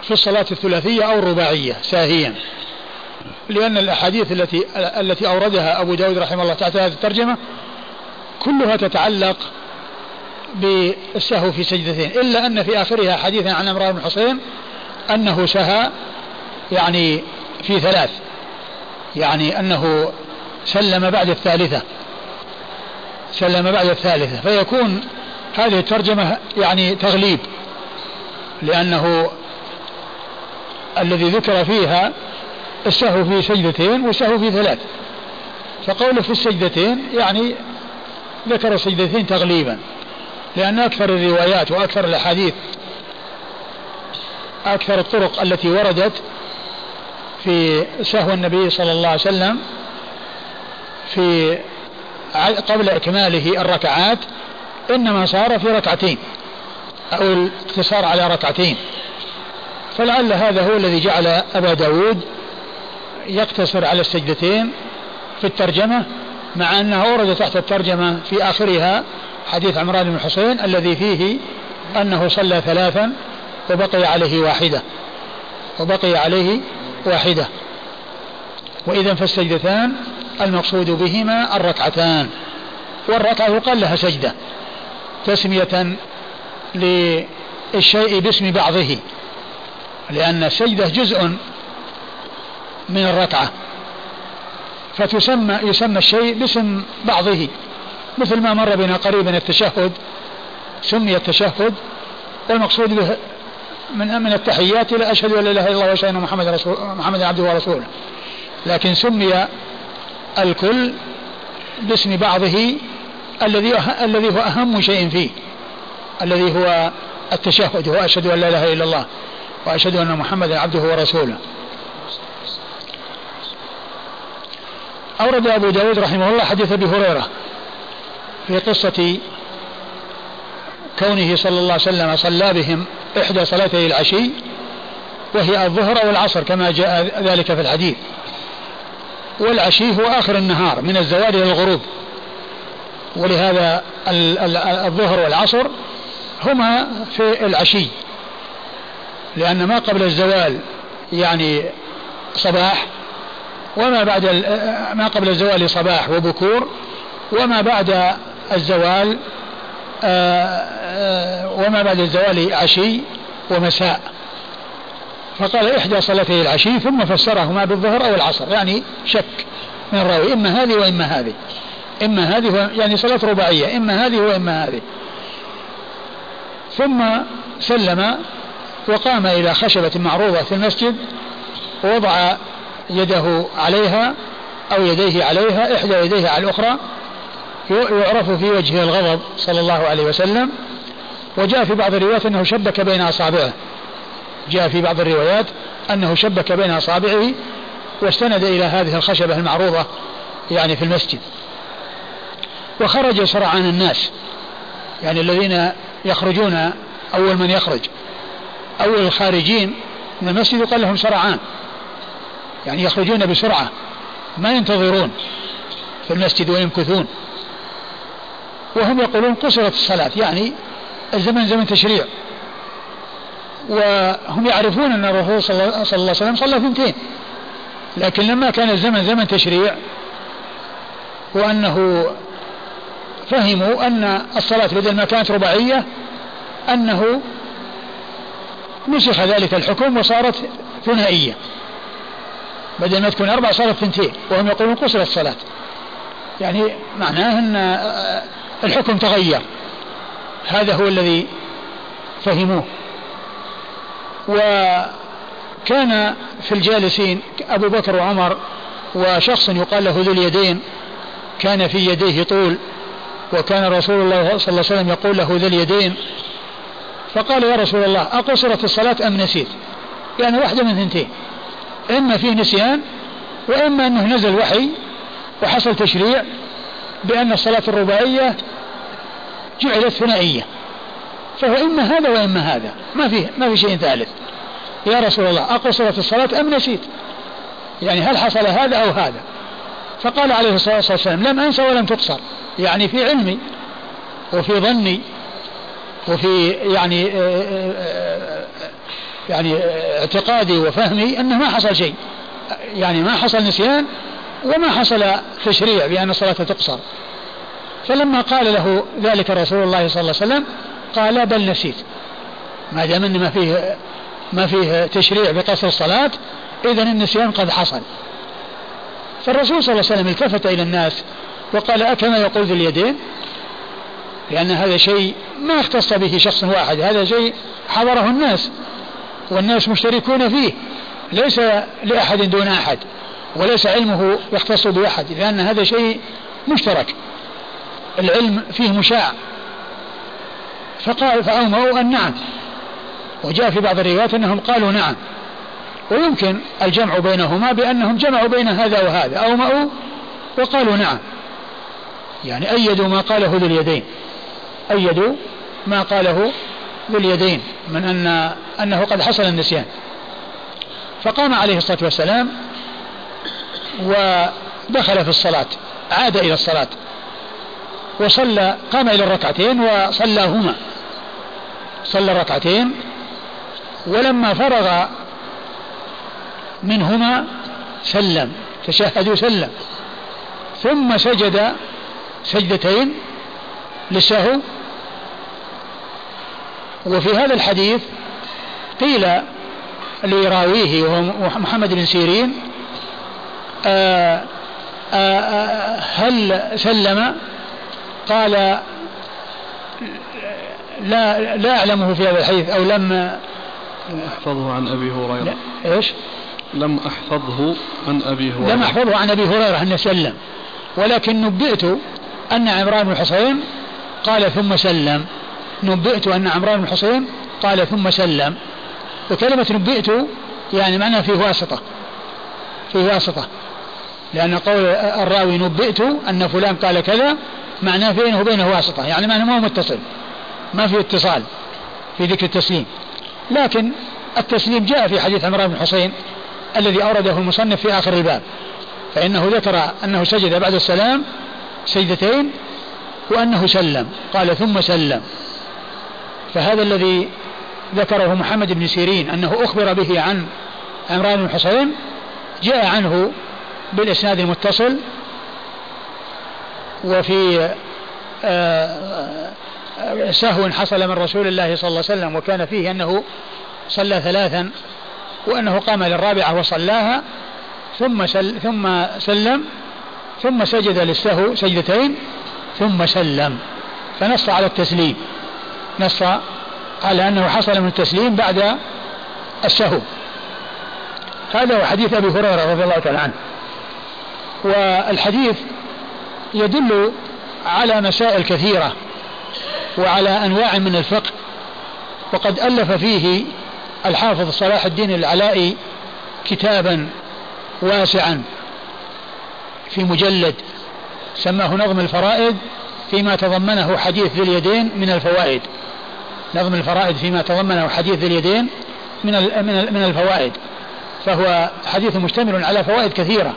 في الصلاة الثلاثية أو الرباعية ساهيا. لأن الأحاديث التي التي أوردها أبو داود رحمه الله تحت هذه الترجمة كلها تتعلق بالسهو في سجدتين إلا أن في آخرها حديثا عن عمران بن حسين أنه سهى يعني في ثلاث يعني أنه سلم بعد الثالثة سلم بعد الثالثة فيكون هذه الترجمة يعني تغليب لأنه الذي ذكر فيها السهو في سجدتين والسهو في ثلاث. فقوله في السجدتين يعني ذكر السجدتين تغليبا لأن أكثر الروايات وأكثر الأحاديث أكثر الطرق التي وردت في سهو النبي صلى الله عليه وسلم في قبل إكماله الركعات إنما صار في ركعتين. أو الاقتصار على ركعتين. فلعل هذا هو الذي جعل أبا داود يقتصر على السجدتين في الترجمة مع أنه ورد تحت الترجمة في آخرها حديث عمران بن حسين الذي فيه أنه صلى ثلاثا وبقي عليه واحدة. وبقي عليه واحدة. وإذا فالسجدتان المقصود بهما الركعتان. والركعة يقال لها سجدة. تسمية للشيء باسم بعضه لأن السجدة جزء من الركعة فتسمى يسمى الشيء باسم بعضه مثل ما مر بنا قريبا التشهد سمي التشهد والمقصود به من من التحيات إلى أشهد أن لا إله إلا الله وأشهد أن محمد رسول محمد عبده ورسوله. لكن سمي الكل باسم بعضه الذي الذي هو أهم شيء فيه. الذي هو التشهد هو أشهد أن لا إله إلا الله وأشهد أن محمدا عبده ورسوله. أورد أبو داود رحمه الله حديث أبي هريرة في قصة كونه صلى الله عليه وسلم صلى بهم إحدى صلاتي العشي وهي الظهر والعصر كما جاء ذلك في الحديث. والعشي هو آخر النهار من الزوال إلى الغروب. ولهذا الظهر والعصر هما في العشي. لأن ما قبل الزوال يعني صباح وما بعد ما قبل الزوال صباح وبكور وما بعد الزوال آه، آه، وما بعد الزوال عشي ومساء. فقال إحدى صلاتي العشي ثم فسرهما بالظهر أو العصر يعني شك من الراوي إما هذه وإما هذه. إما هذه يعني صلاة رباعية إما هذه وإما هذه. ثم سلم وقام إلى خشبة معروضة في المسجد ووضع يده عليها أو يديه عليها إحدى يديه على الأخرى يعرف في وجهه الغضب صلى الله عليه وسلم. وجاء في بعض الروايات أنه شبك بين أصابعه. جاء في بعض الروايات أنه شبك بين أصابعه واستند إلى هذه الخشبة المعروضة يعني في المسجد. وخرج سرعان الناس. يعني الذين يخرجون أول من يخرج. أول الخارجين من المسجد يقال لهم سرعان يعني يخرجون بسرعة. ما ينتظرون في المسجد ويمكثون. وهم يقولون قصرت الصلاة. يعني الزمن زمن تشريع. وهم يعرفون أن الرسول صلى الله عليه وسلم صلى ثنتين لكن لما كان الزمن زمن تشريع وأنه فهموا أن الصلاة بدل ما كانت رباعية أنه نسخ ذلك الحكم وصارت ثنائية. بدل ما تكون أربع صارت ثنتين وهم يقولون قصر الصلاة. يعني معناه أن الحكم تغير. هذا هو الذي فهموه. وكان في الجالسين أبو بكر وعمر وشخص يقال له ذو اليدين كان في يديه طول وكان رسول الله صلى الله عليه وسلم يقول له ذو اليدين. فقال يا رسول الله أقصرت الصلاة أم نسيت؟ يعني واحدة من ثنتين. إما فيه نسيان وإما أنه نزل وحي وحصل تشريع بأن الصلاة الرباعية جعلت ثنائية. فهو إما هذا وإما هذا. ما فيه ما في شيء ثالث. يا رسول الله أقصرت الصلاة أم نسيت؟ يعني هل حصل هذا أو هذا؟ فقال عليه الصلاة والسلام لم أنسى ولم تقصر. يعني في علمي وفي ظني وفي يعني يعني اعتقادي وفهمي أنه ما حصل شيء. يعني ما حصل نسيان وما حصل تشريع بأن الصلاة تقصر. فلما قال له ذلك رسول الله صلى الله عليه وسلم قال بل نسيت. ما دام أن ما فيه ما فيه تشريع بقصر الصلاة اذا النسيان قد حصل. فالرسول صلى الله عليه وسلم التفت إلى الناس وقال أكما يقول ذي اليدين؟ لأن هذا شيء ما اختص به شخص واحد هذا شيء حضره الناس والناس مشتركون فيه ليس لأحد دون أحد وليس علمه يختص بأحد لأن هذا شيء مشترك العلم فيه مشاع. فقال فأومأوا أن نعم وجاء في بعض الروايات أنهم قالوا نعم. ويمكن الجمع بينهما بأنهم جمعوا بين هذا وهذا أومأوا وقالوا نعم. يعني أيدوا ما قاله ذو اليدين. أيدوا ما قاله ذو اليدين من أن أنه قد حصل النسيان. فقام عليه الصلاة والسلام ودخل في الصلاة عاد إلى الصلاة. وصلى قام إلى الركعتين وصلاهما. صلى الركعتين ولما فرغ منهما سلم تشهد وسلم ثم سجد سجدتين للسهو. وفي هذا الحديث قيل لراويه وهو محمد بن سيرين آآ آآ هل سلم؟ قال لا لا أعلمه في هذا الحديث أو لم احفظه عن أبي هريرة. إيش؟ لم أحفظه عن أبي هريرة. لم أحفظه عن أبي هريرة انه سلم ولكن نبئت أن عمران بن الحصين قال ثم سلم. نبئت أن عمران بن الحصين قال ثم سلم. وكلمة نبئت يعني معناها فيه واسطة. فيه واسطة. لأن قول الراوي نبئت أن فلان قال كذا معناه بينه وبينه واسطة. يعني معناه ما هو متصل. ما في اتصال في ذكر التسليم. لكن التسليم جاء في حديث عمران بن الحصين الذي أورده المصنف في آخر الباب. فإنه ذكر أنه سجد بعد السلام سجدتين وأنه سلم. قال ثم سلم. فهذا الذي ذكره محمد بن سيرين أنه أخبر به عن عمران بن حصين جاء عنه بالإسناد المتصل وفي آه، آه، سهو حصل من رسول الله صلى الله عليه وسلم وكان فيه أنه صلى ثلاثا وأنه قام للرابعة وصلاها ثم سل ثم سلم ثم سجد للسهو سجدتين ثم سلم. فنص على التسليم. نص على أنه حصل من التسليم بعد السهو. هذا هو حديث أبي هريرة رضي الله تعالى عنه. والحديث يدل على مسائل كثيرة وعلى أنواع من الفقه وقد ألف فيه الحافظ صلاح الدين العلائي كتابا واسعا في مجلد سماه نظم الفرائد فيما تضمنه حديث ذي اليدين من الفوائد. نظم الفرائد فيما تضمنه حديث ذي اليدين من من الفوائد. فهو حديث مشتمل على فوائد كثيرة.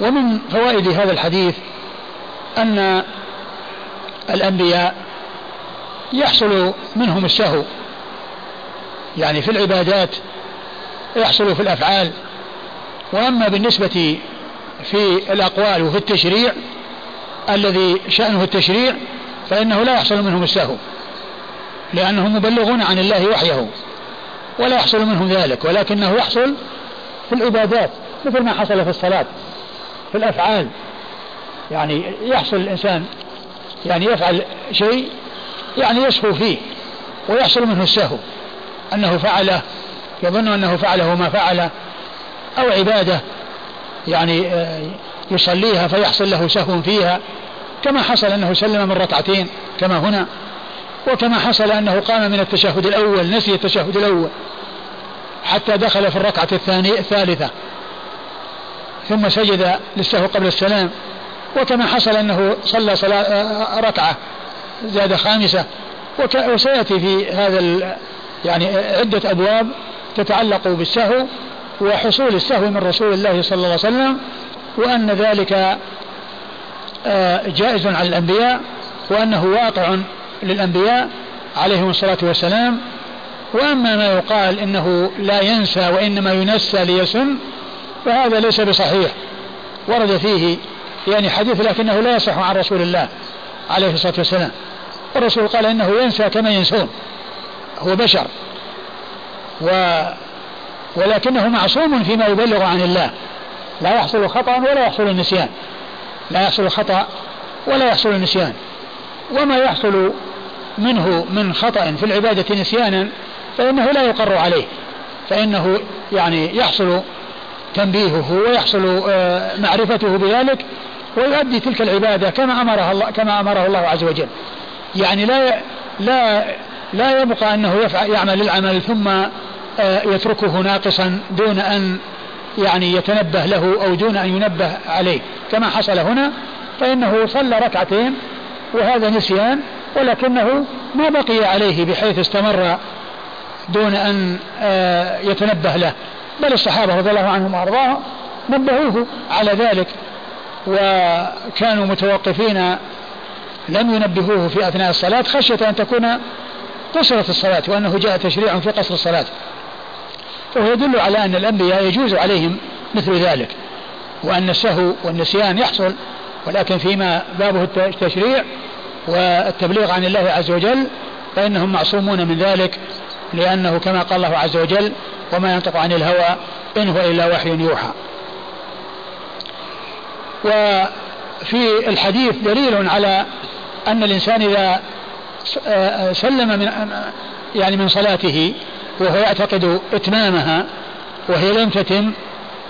ومن فوائد هذا الحديث أن الأنبياء يحصل منهم السهو يعني في العبادات يحصل في الأفعال. وأما بالنسبة في الأقوال وفي التشريع الذي شأنه التشريع فإنه لا يحصل منهم السهو لأنهم مبلغون عن الله وحيه ولا يحصل منهم ذلك ولكنه يحصل في العبادات مثل ما حصل في الصلاة في الأفعال. يعني يحصل الإنسان يعني يفعل شيء يعني يسهو فيه ويحصل منه السهو. أنه فعله يظن أنه فعله ما فعله أو عبادة يعني آه، يصليها فيحصل له سهو فيها كما حصل أنه سلم من ركعتين كما هنا وكما حصل أنه قام من التشهد الأول نسي التشهد الأول حتى دخل في الركعة الثانية الثالثة ثم سجد للسهو قبل السلام وكما حصل أنه صلى صلاة آه، ركعة زاد خامسة وسيأتي في هذا يعني عدة أبواب تتعلق بالسهو وحصول السهو من رسول الله صلى الله عليه وسلم وأن ذلك آه، جائز على الأنبياء وأنه واقع للأنبياء عليهم الصلاة والسلام. وأما ما يقال إنه لا ينسى وإنما ينسى ليسن فهذا ليس بصحيح. ورد فيه يعني حديث لكنه لا يصح عن رسول الله عليه الصلاة والسلام. والرسول قال إنه ينسى كما ينسون. هو بشر. و ولكنه معصوم فيما يبلغ عن الله. لا يحصل خطأ ولا يحصل النسيان لا يحصل خطأ ولا يحصل النسيان وما يحصل منه من خطأ في العبادة نسيانا فإنه لا يقر عليه. فإنه يعني يحصل تنبيهه ويحصل آه، معرفته بذلك ويؤدي تلك العبادة كما أمرها الله كما أمره الله عز وجل. يعني لا لا لا يبقى أنه يفعل يعمل العمل ثم آه، يتركه ناقصا دون أن يعني يتنبه له أو دون أن ينبه عليه. كما حصل هنا فإنه صلى ركعتين وهذا نسيان ولكنه ما بقي عليه بحيث استمر دون أن آه، يتنبه له. بل الصحابة رضي الله عنهم وأرضاهم نبهوه على ذلك وكانوا متوقفين لم ينبهوه في أثناء الصلاة خشية أن تكون قصرت الصلاة وأنه جاء تشريع في قصر الصلاة. فهو يدل على أن الأنبياء يجوز عليهم مثل ذلك وأن السهو والنسيان يحصل ولكن فيما بابه التشريع والتبليغ عن الله عز وجل فإنهم معصومون من ذلك لأنه كما قال الله عز وجل وما ينطق عن الهوى إن هو إلا وحي يوحى. وفي الحديث دليل على أن الإنسان إذا سلم من يعني من صلاته وهو يعتقد إتمامها وهي لم تتم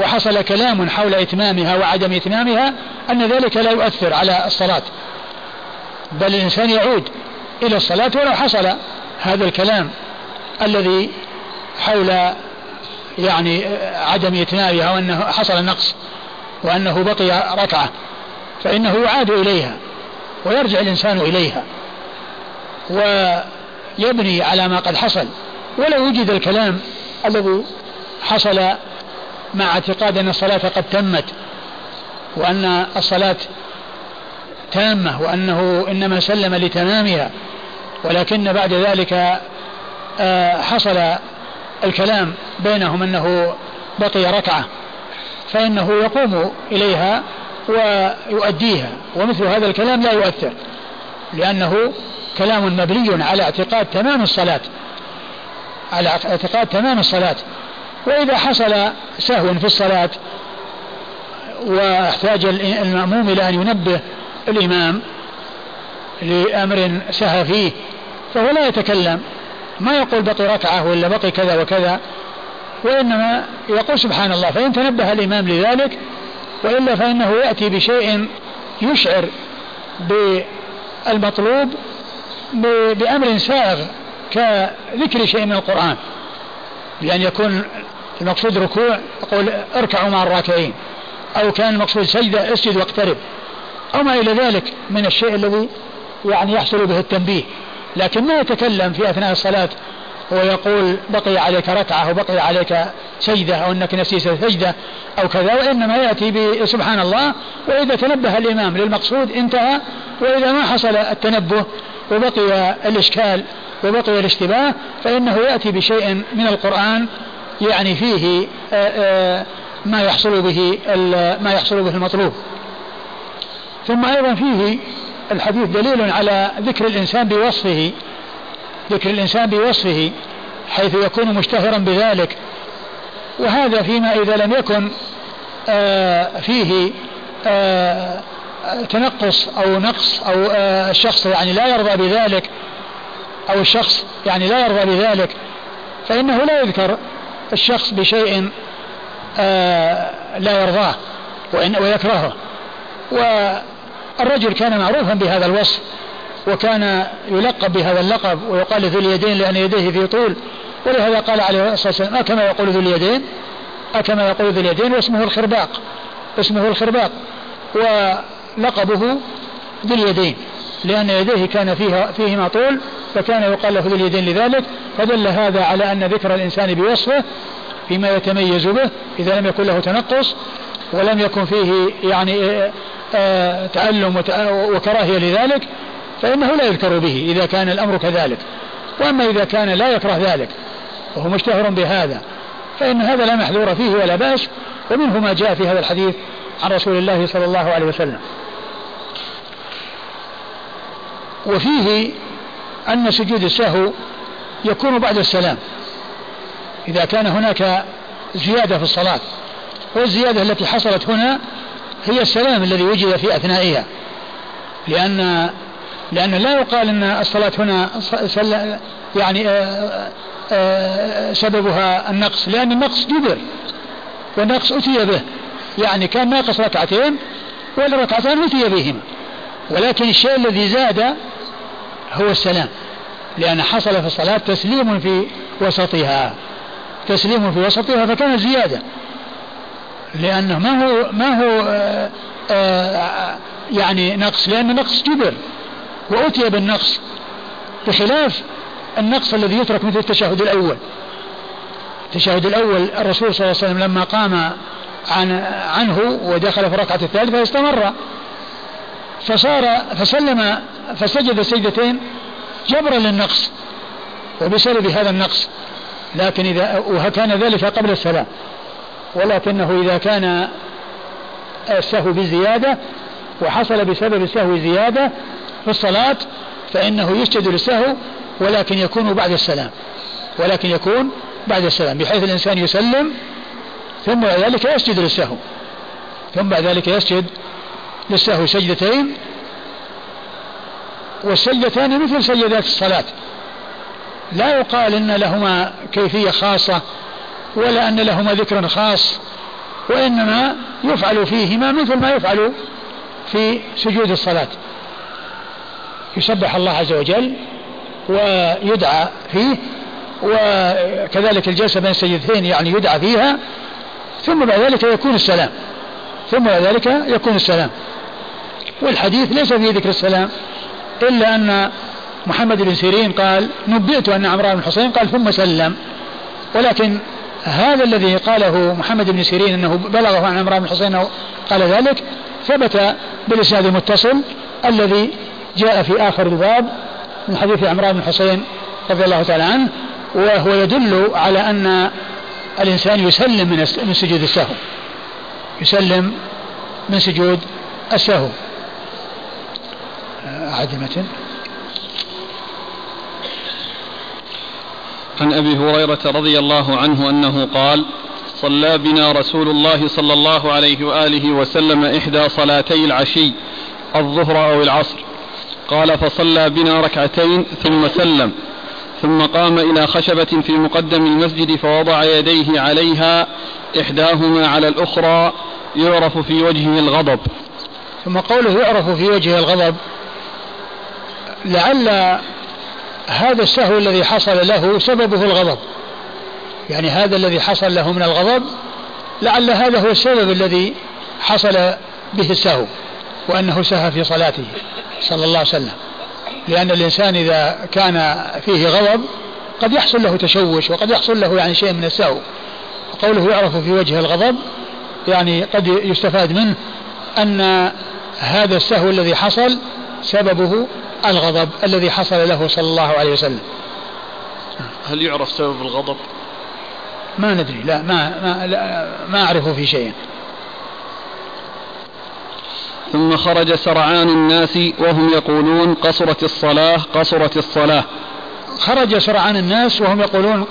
وحصل كلام حول إتمامها وعدم إتمامها أن ذلك لا يؤثر على الصلاة. بل الإنسان يعود إلى الصلاة ولو حصل هذا الكلام الذي حول يعني عدم إتمامها وأنه حصل نقص وأنه بقي ركعة فإنه يعاد إليها ويرجع الإنسان إليها. ويبني على ما قد حصل. ولا يوجد الكلام الذي حصل مع اعتقاد أن الصلاة قد تمت وأن الصلاة تامة وأنه إنما سلم لتمامها. ولكن بعد ذلك آه، حصل الكلام بينهم أنه بقي ركعة فإنه يقوم إليها ويؤديها ومثل هذا الكلام لا يؤثر لأنه كلام مبني على اعتقاد تمام الصلاة. على اعتقاد تمام الصلاة. وإذا حصل سهو في الصلاة واحتاج المأموم إلى أن ينبه الإمام لأمر سهى فيه فهو لا يتكلم. ما يقول بقي ركعة ولا بقي كذا وكذا وإنما يقول سبحان الله. فإن تنبه الإمام لذلك وإلا فإنه يأتي بشيء يشعر بالمطلوب بأمر سائغ كذكر شيء من القرآن بأن يكون المقصود ركوع يقول اركعوا مع الراكعين أو كان المقصود سجدة اسجد واقترب أو ما إلى ذلك من الشيء الذي يعني يحصل به التنبيه. لكن ما يتكلم في أثناء الصلاة ويقول بقي عليك ركعة أو بقي عليك سجدة أو أنك نسيت سجدة أو كذا وإنما يأتي سبحان الله وإذا تنبه الإمام للمقصود انتهى وإذا ما حصل التنبه وبقي الإشكال وبقي الاشتباه فإنه يأتي بشيء من القرآن يعني فيه ما يحصل به ما يحصل به المطلوب. ثم أيضا فيه الحديث دليل على ذكر الإنسان بوصفه ذكر الإنسان بوصفه حيث يكون مشتهرا بذلك. وهذا فيما إذا لم يكن آه فيه آه تنقص أو نقص أو آه الشخص يعني لا يرضى بذلك أو الشخص يعني لا يرضى بذلك فإنه لا يذكر الشخص بشيء آه، لا يرضاه وإن ويكرهه. والرجل كان معروفا بهذا الوصف وكان يلقب بهذا اللقب ويقال ذو اليدين لأن يديه في طول ولهذا قال عليه الصلاة والسلام أكما يقول ذو اليدين؟ أكما يقول ذو اليدين؟ واسمه الخرباق اسمه الخرباق. ولقبه ذو اليدين لأن يديه كان فيها فيهما طول فكان يقال له ذو اليدين لذلك فدل هذا على أن ذكر الإنسان بوصفه فيما يتميز به إذا لم يكن له تنقص ولم يكن فيه يعني آه، آه، تعلم وكراهية لذلك فإنه لا يذكر به إذا كان الأمر كذلك. وأما إذا كان لا يكره ذلك وهو مشتهر بهذا فإن هذا لا محذور فيه ولا بأس ومنه ما جاء في هذا الحديث عن رسول الله صلى الله عليه وسلم. وفيه أن سجود السهو يكون بعد السلام. إذا كان هناك زيادة في الصلاة والزيادة التي حصلت هنا هي السلام الذي وجد في أثنائها. لأن لأن لا يقال أن الصلاة هنا يعني آه، آه، سببها النقص لأن النقص جبر والنقص أتي به. يعني كان ناقص ركعتين والركعتان أتي بهما. ولكن الشيء الذي زاد هو السلام لأن حصل في الصلاة تسليم في وسطها. تسليم في وسطها فكان زيادة. لأنه ما هو ما هو آآ آه، آآ يعني نقص لأن النقص جبر وأتي بالنقص بخلاف النقص الذي يترك مثل التشهد الأول. التشهد الأول الرسول صلى الله عليه وسلم لما قام عن عنه ودخل في الركعة الثالثة استمر فصار فسلم فسجد سجدتين جبرا للنقص وبسبب هذا النقص لكن إذا وكان ذلك قبل السلام ولكنه إذا كان السهو بزيادة وحصل بسبب السهو زيادة في الصلاة فإنه يسجد للسهو ولكن يكون بعد السلام. ولكن يكون بعد السلام بحيث الإنسان يسلم ثم بعد ذلك يسجد للسهو. ثم بعد ذلك يسجد للسهو سجدتين والسجدتان مثل سجدات الصلاة. لا يقال إن لهما كيفية خاصة ولا أن لهما ذكر خاص وإنما يفعل فيهما مثل ما يفعل في سجود الصلاة. يسبح الله عز وجل ويدعى فيه وكذلك الجلسة بين السجدتين يعني يدعى فيها ثم بعد ذلك يكون السلام. ثم بعد ذلك يكون السلام. والحديث ليس فيه ذكر السلام إلا أن محمد بن سيرين قال نبئت أن عمران بن حسين قال ثم سلم. ولكن هذا الذي قاله محمد بن سيرين أنه بلغه عن عمران بن حسين قال ذلك ثبت بالإسناد المتصل الذي جاء في آخر الباب من حديث عمران بن حسين رضي الله تعالى عنه وهو يدل على أن الإنسان يسلم من سجود السهو. يسلم من سجود السهو. أعد المتن. عن أبي هريرة رضي الله عنه أنه قال صلى بنا رسول الله صلى الله عليه وآله وسلم إحدى صلاتي العشي الظهر أو العصر. قال فصلى بنا ركعتين ثم سلم. ثم قام إلى خشبة في مقدم المسجد فوضع يديه عليها إحداهما على الأخرى يعرف في وجهه الغضب. ثم قوله يعرف في وجهه الغضب لعل هذا السهو الذي حصل له سببه الغضب. يعني هذا الذي حصل له من الغضب لعل هذا هو السبب الذي حصل به السهو وأنه سهى في صلاته صلى الله عليه وسلم. لأن الإنسان إذا كان فيه غضب قد يحصل له تشوش وقد يحصل له يعني شيء من السهو قوله يعرف في وجه الغضب يعني قد يستفاد منه أن هذا السهو الذي حصل سببه الغضب الذي حصل له صلى الله عليه وسلم. هل يعرف سبب الغضب؟ ما ندري لا ما ما, لا ما أعرفه في شيء. ثم خرج سرعان الناس وهم يقولون قصرت الصلاة قصرت الصلاة. خرج سرعان الناس وهم يقولون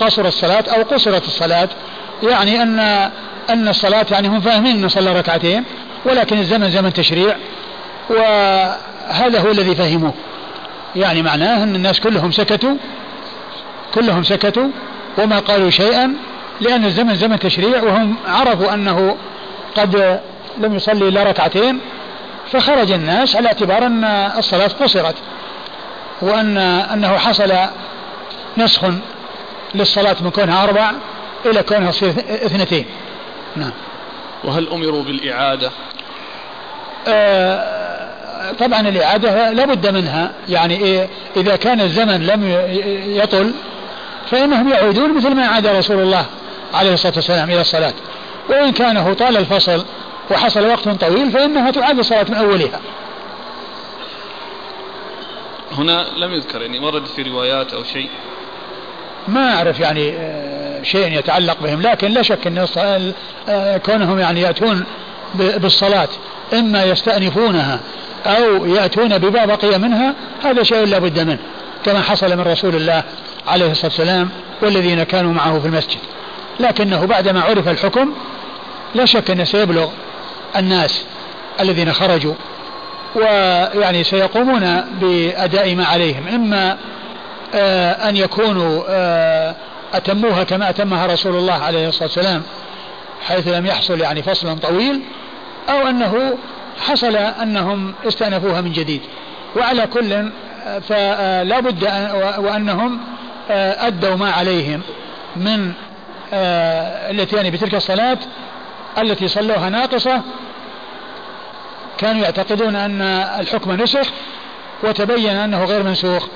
قصر الصلاة أو قصرت الصلاة. يعني أن أن الصلاة يعني هم فاهمين أن صلى ركعتين ولكن الزمن زمن تشريع وهذا هو الذي فهموه. يعني معناه أن الناس كلهم سكتوا كلهم سكتوا وما قالوا شيئا لأن الزمن زمن تشريع وهم عرفوا أنه قد لم يصلي إلا ركعتين فخرج الناس على اعتبار أن الصلاة قصرت وأن أنه حصل نسخ للصلاة من كونها أربع إلى كونها تصير اثنتين. نعم. وهل أمروا بالإعادة؟ آه طبعا الإعادة لا بد منها يعني إيه إذا كان الزمن لم يطل فإنهم يعودون مثل ما عاد رسول الله عليه الصلاة والسلام إلى الصلاة وإن كان هو طال الفصل وحصل وقت طويل فإنها تعاد الصلاة من أولها. هنا لم يذكر يعني ورد في روايات أو شيء. ما أعرف يعني آه، شيء يتعلق بهم لكن لا شك أن آه، كونهم يعني يأتون بالصلاة إما يستأنفونها أو يأتون بما بقي منها هذا شيء لا بد منه كما حصل من رسول الله عليه الصلاة والسلام والذين كانوا معه في المسجد. لكنه بعدما عرف الحكم لا شك أنه سيبلغ الناس الذين خرجوا ويعني سيقومون بأداء ما عليهم. إما آه، أن يكونوا آه، أتموها كما أتمها رسول الله عليه الصلاة والسلام حيث لم يحصل يعني فصل طويل أو أنه حصل أنهم استأنفوها من جديد. وعلى كل فلا بد أن وأنهم آه، أدوا ما عليهم من الاتيان بتلك الصلاة التي صلوها ناقصة كانوا يعتقدون أن الحكم نسخ وتبين أنه غير منسوخ.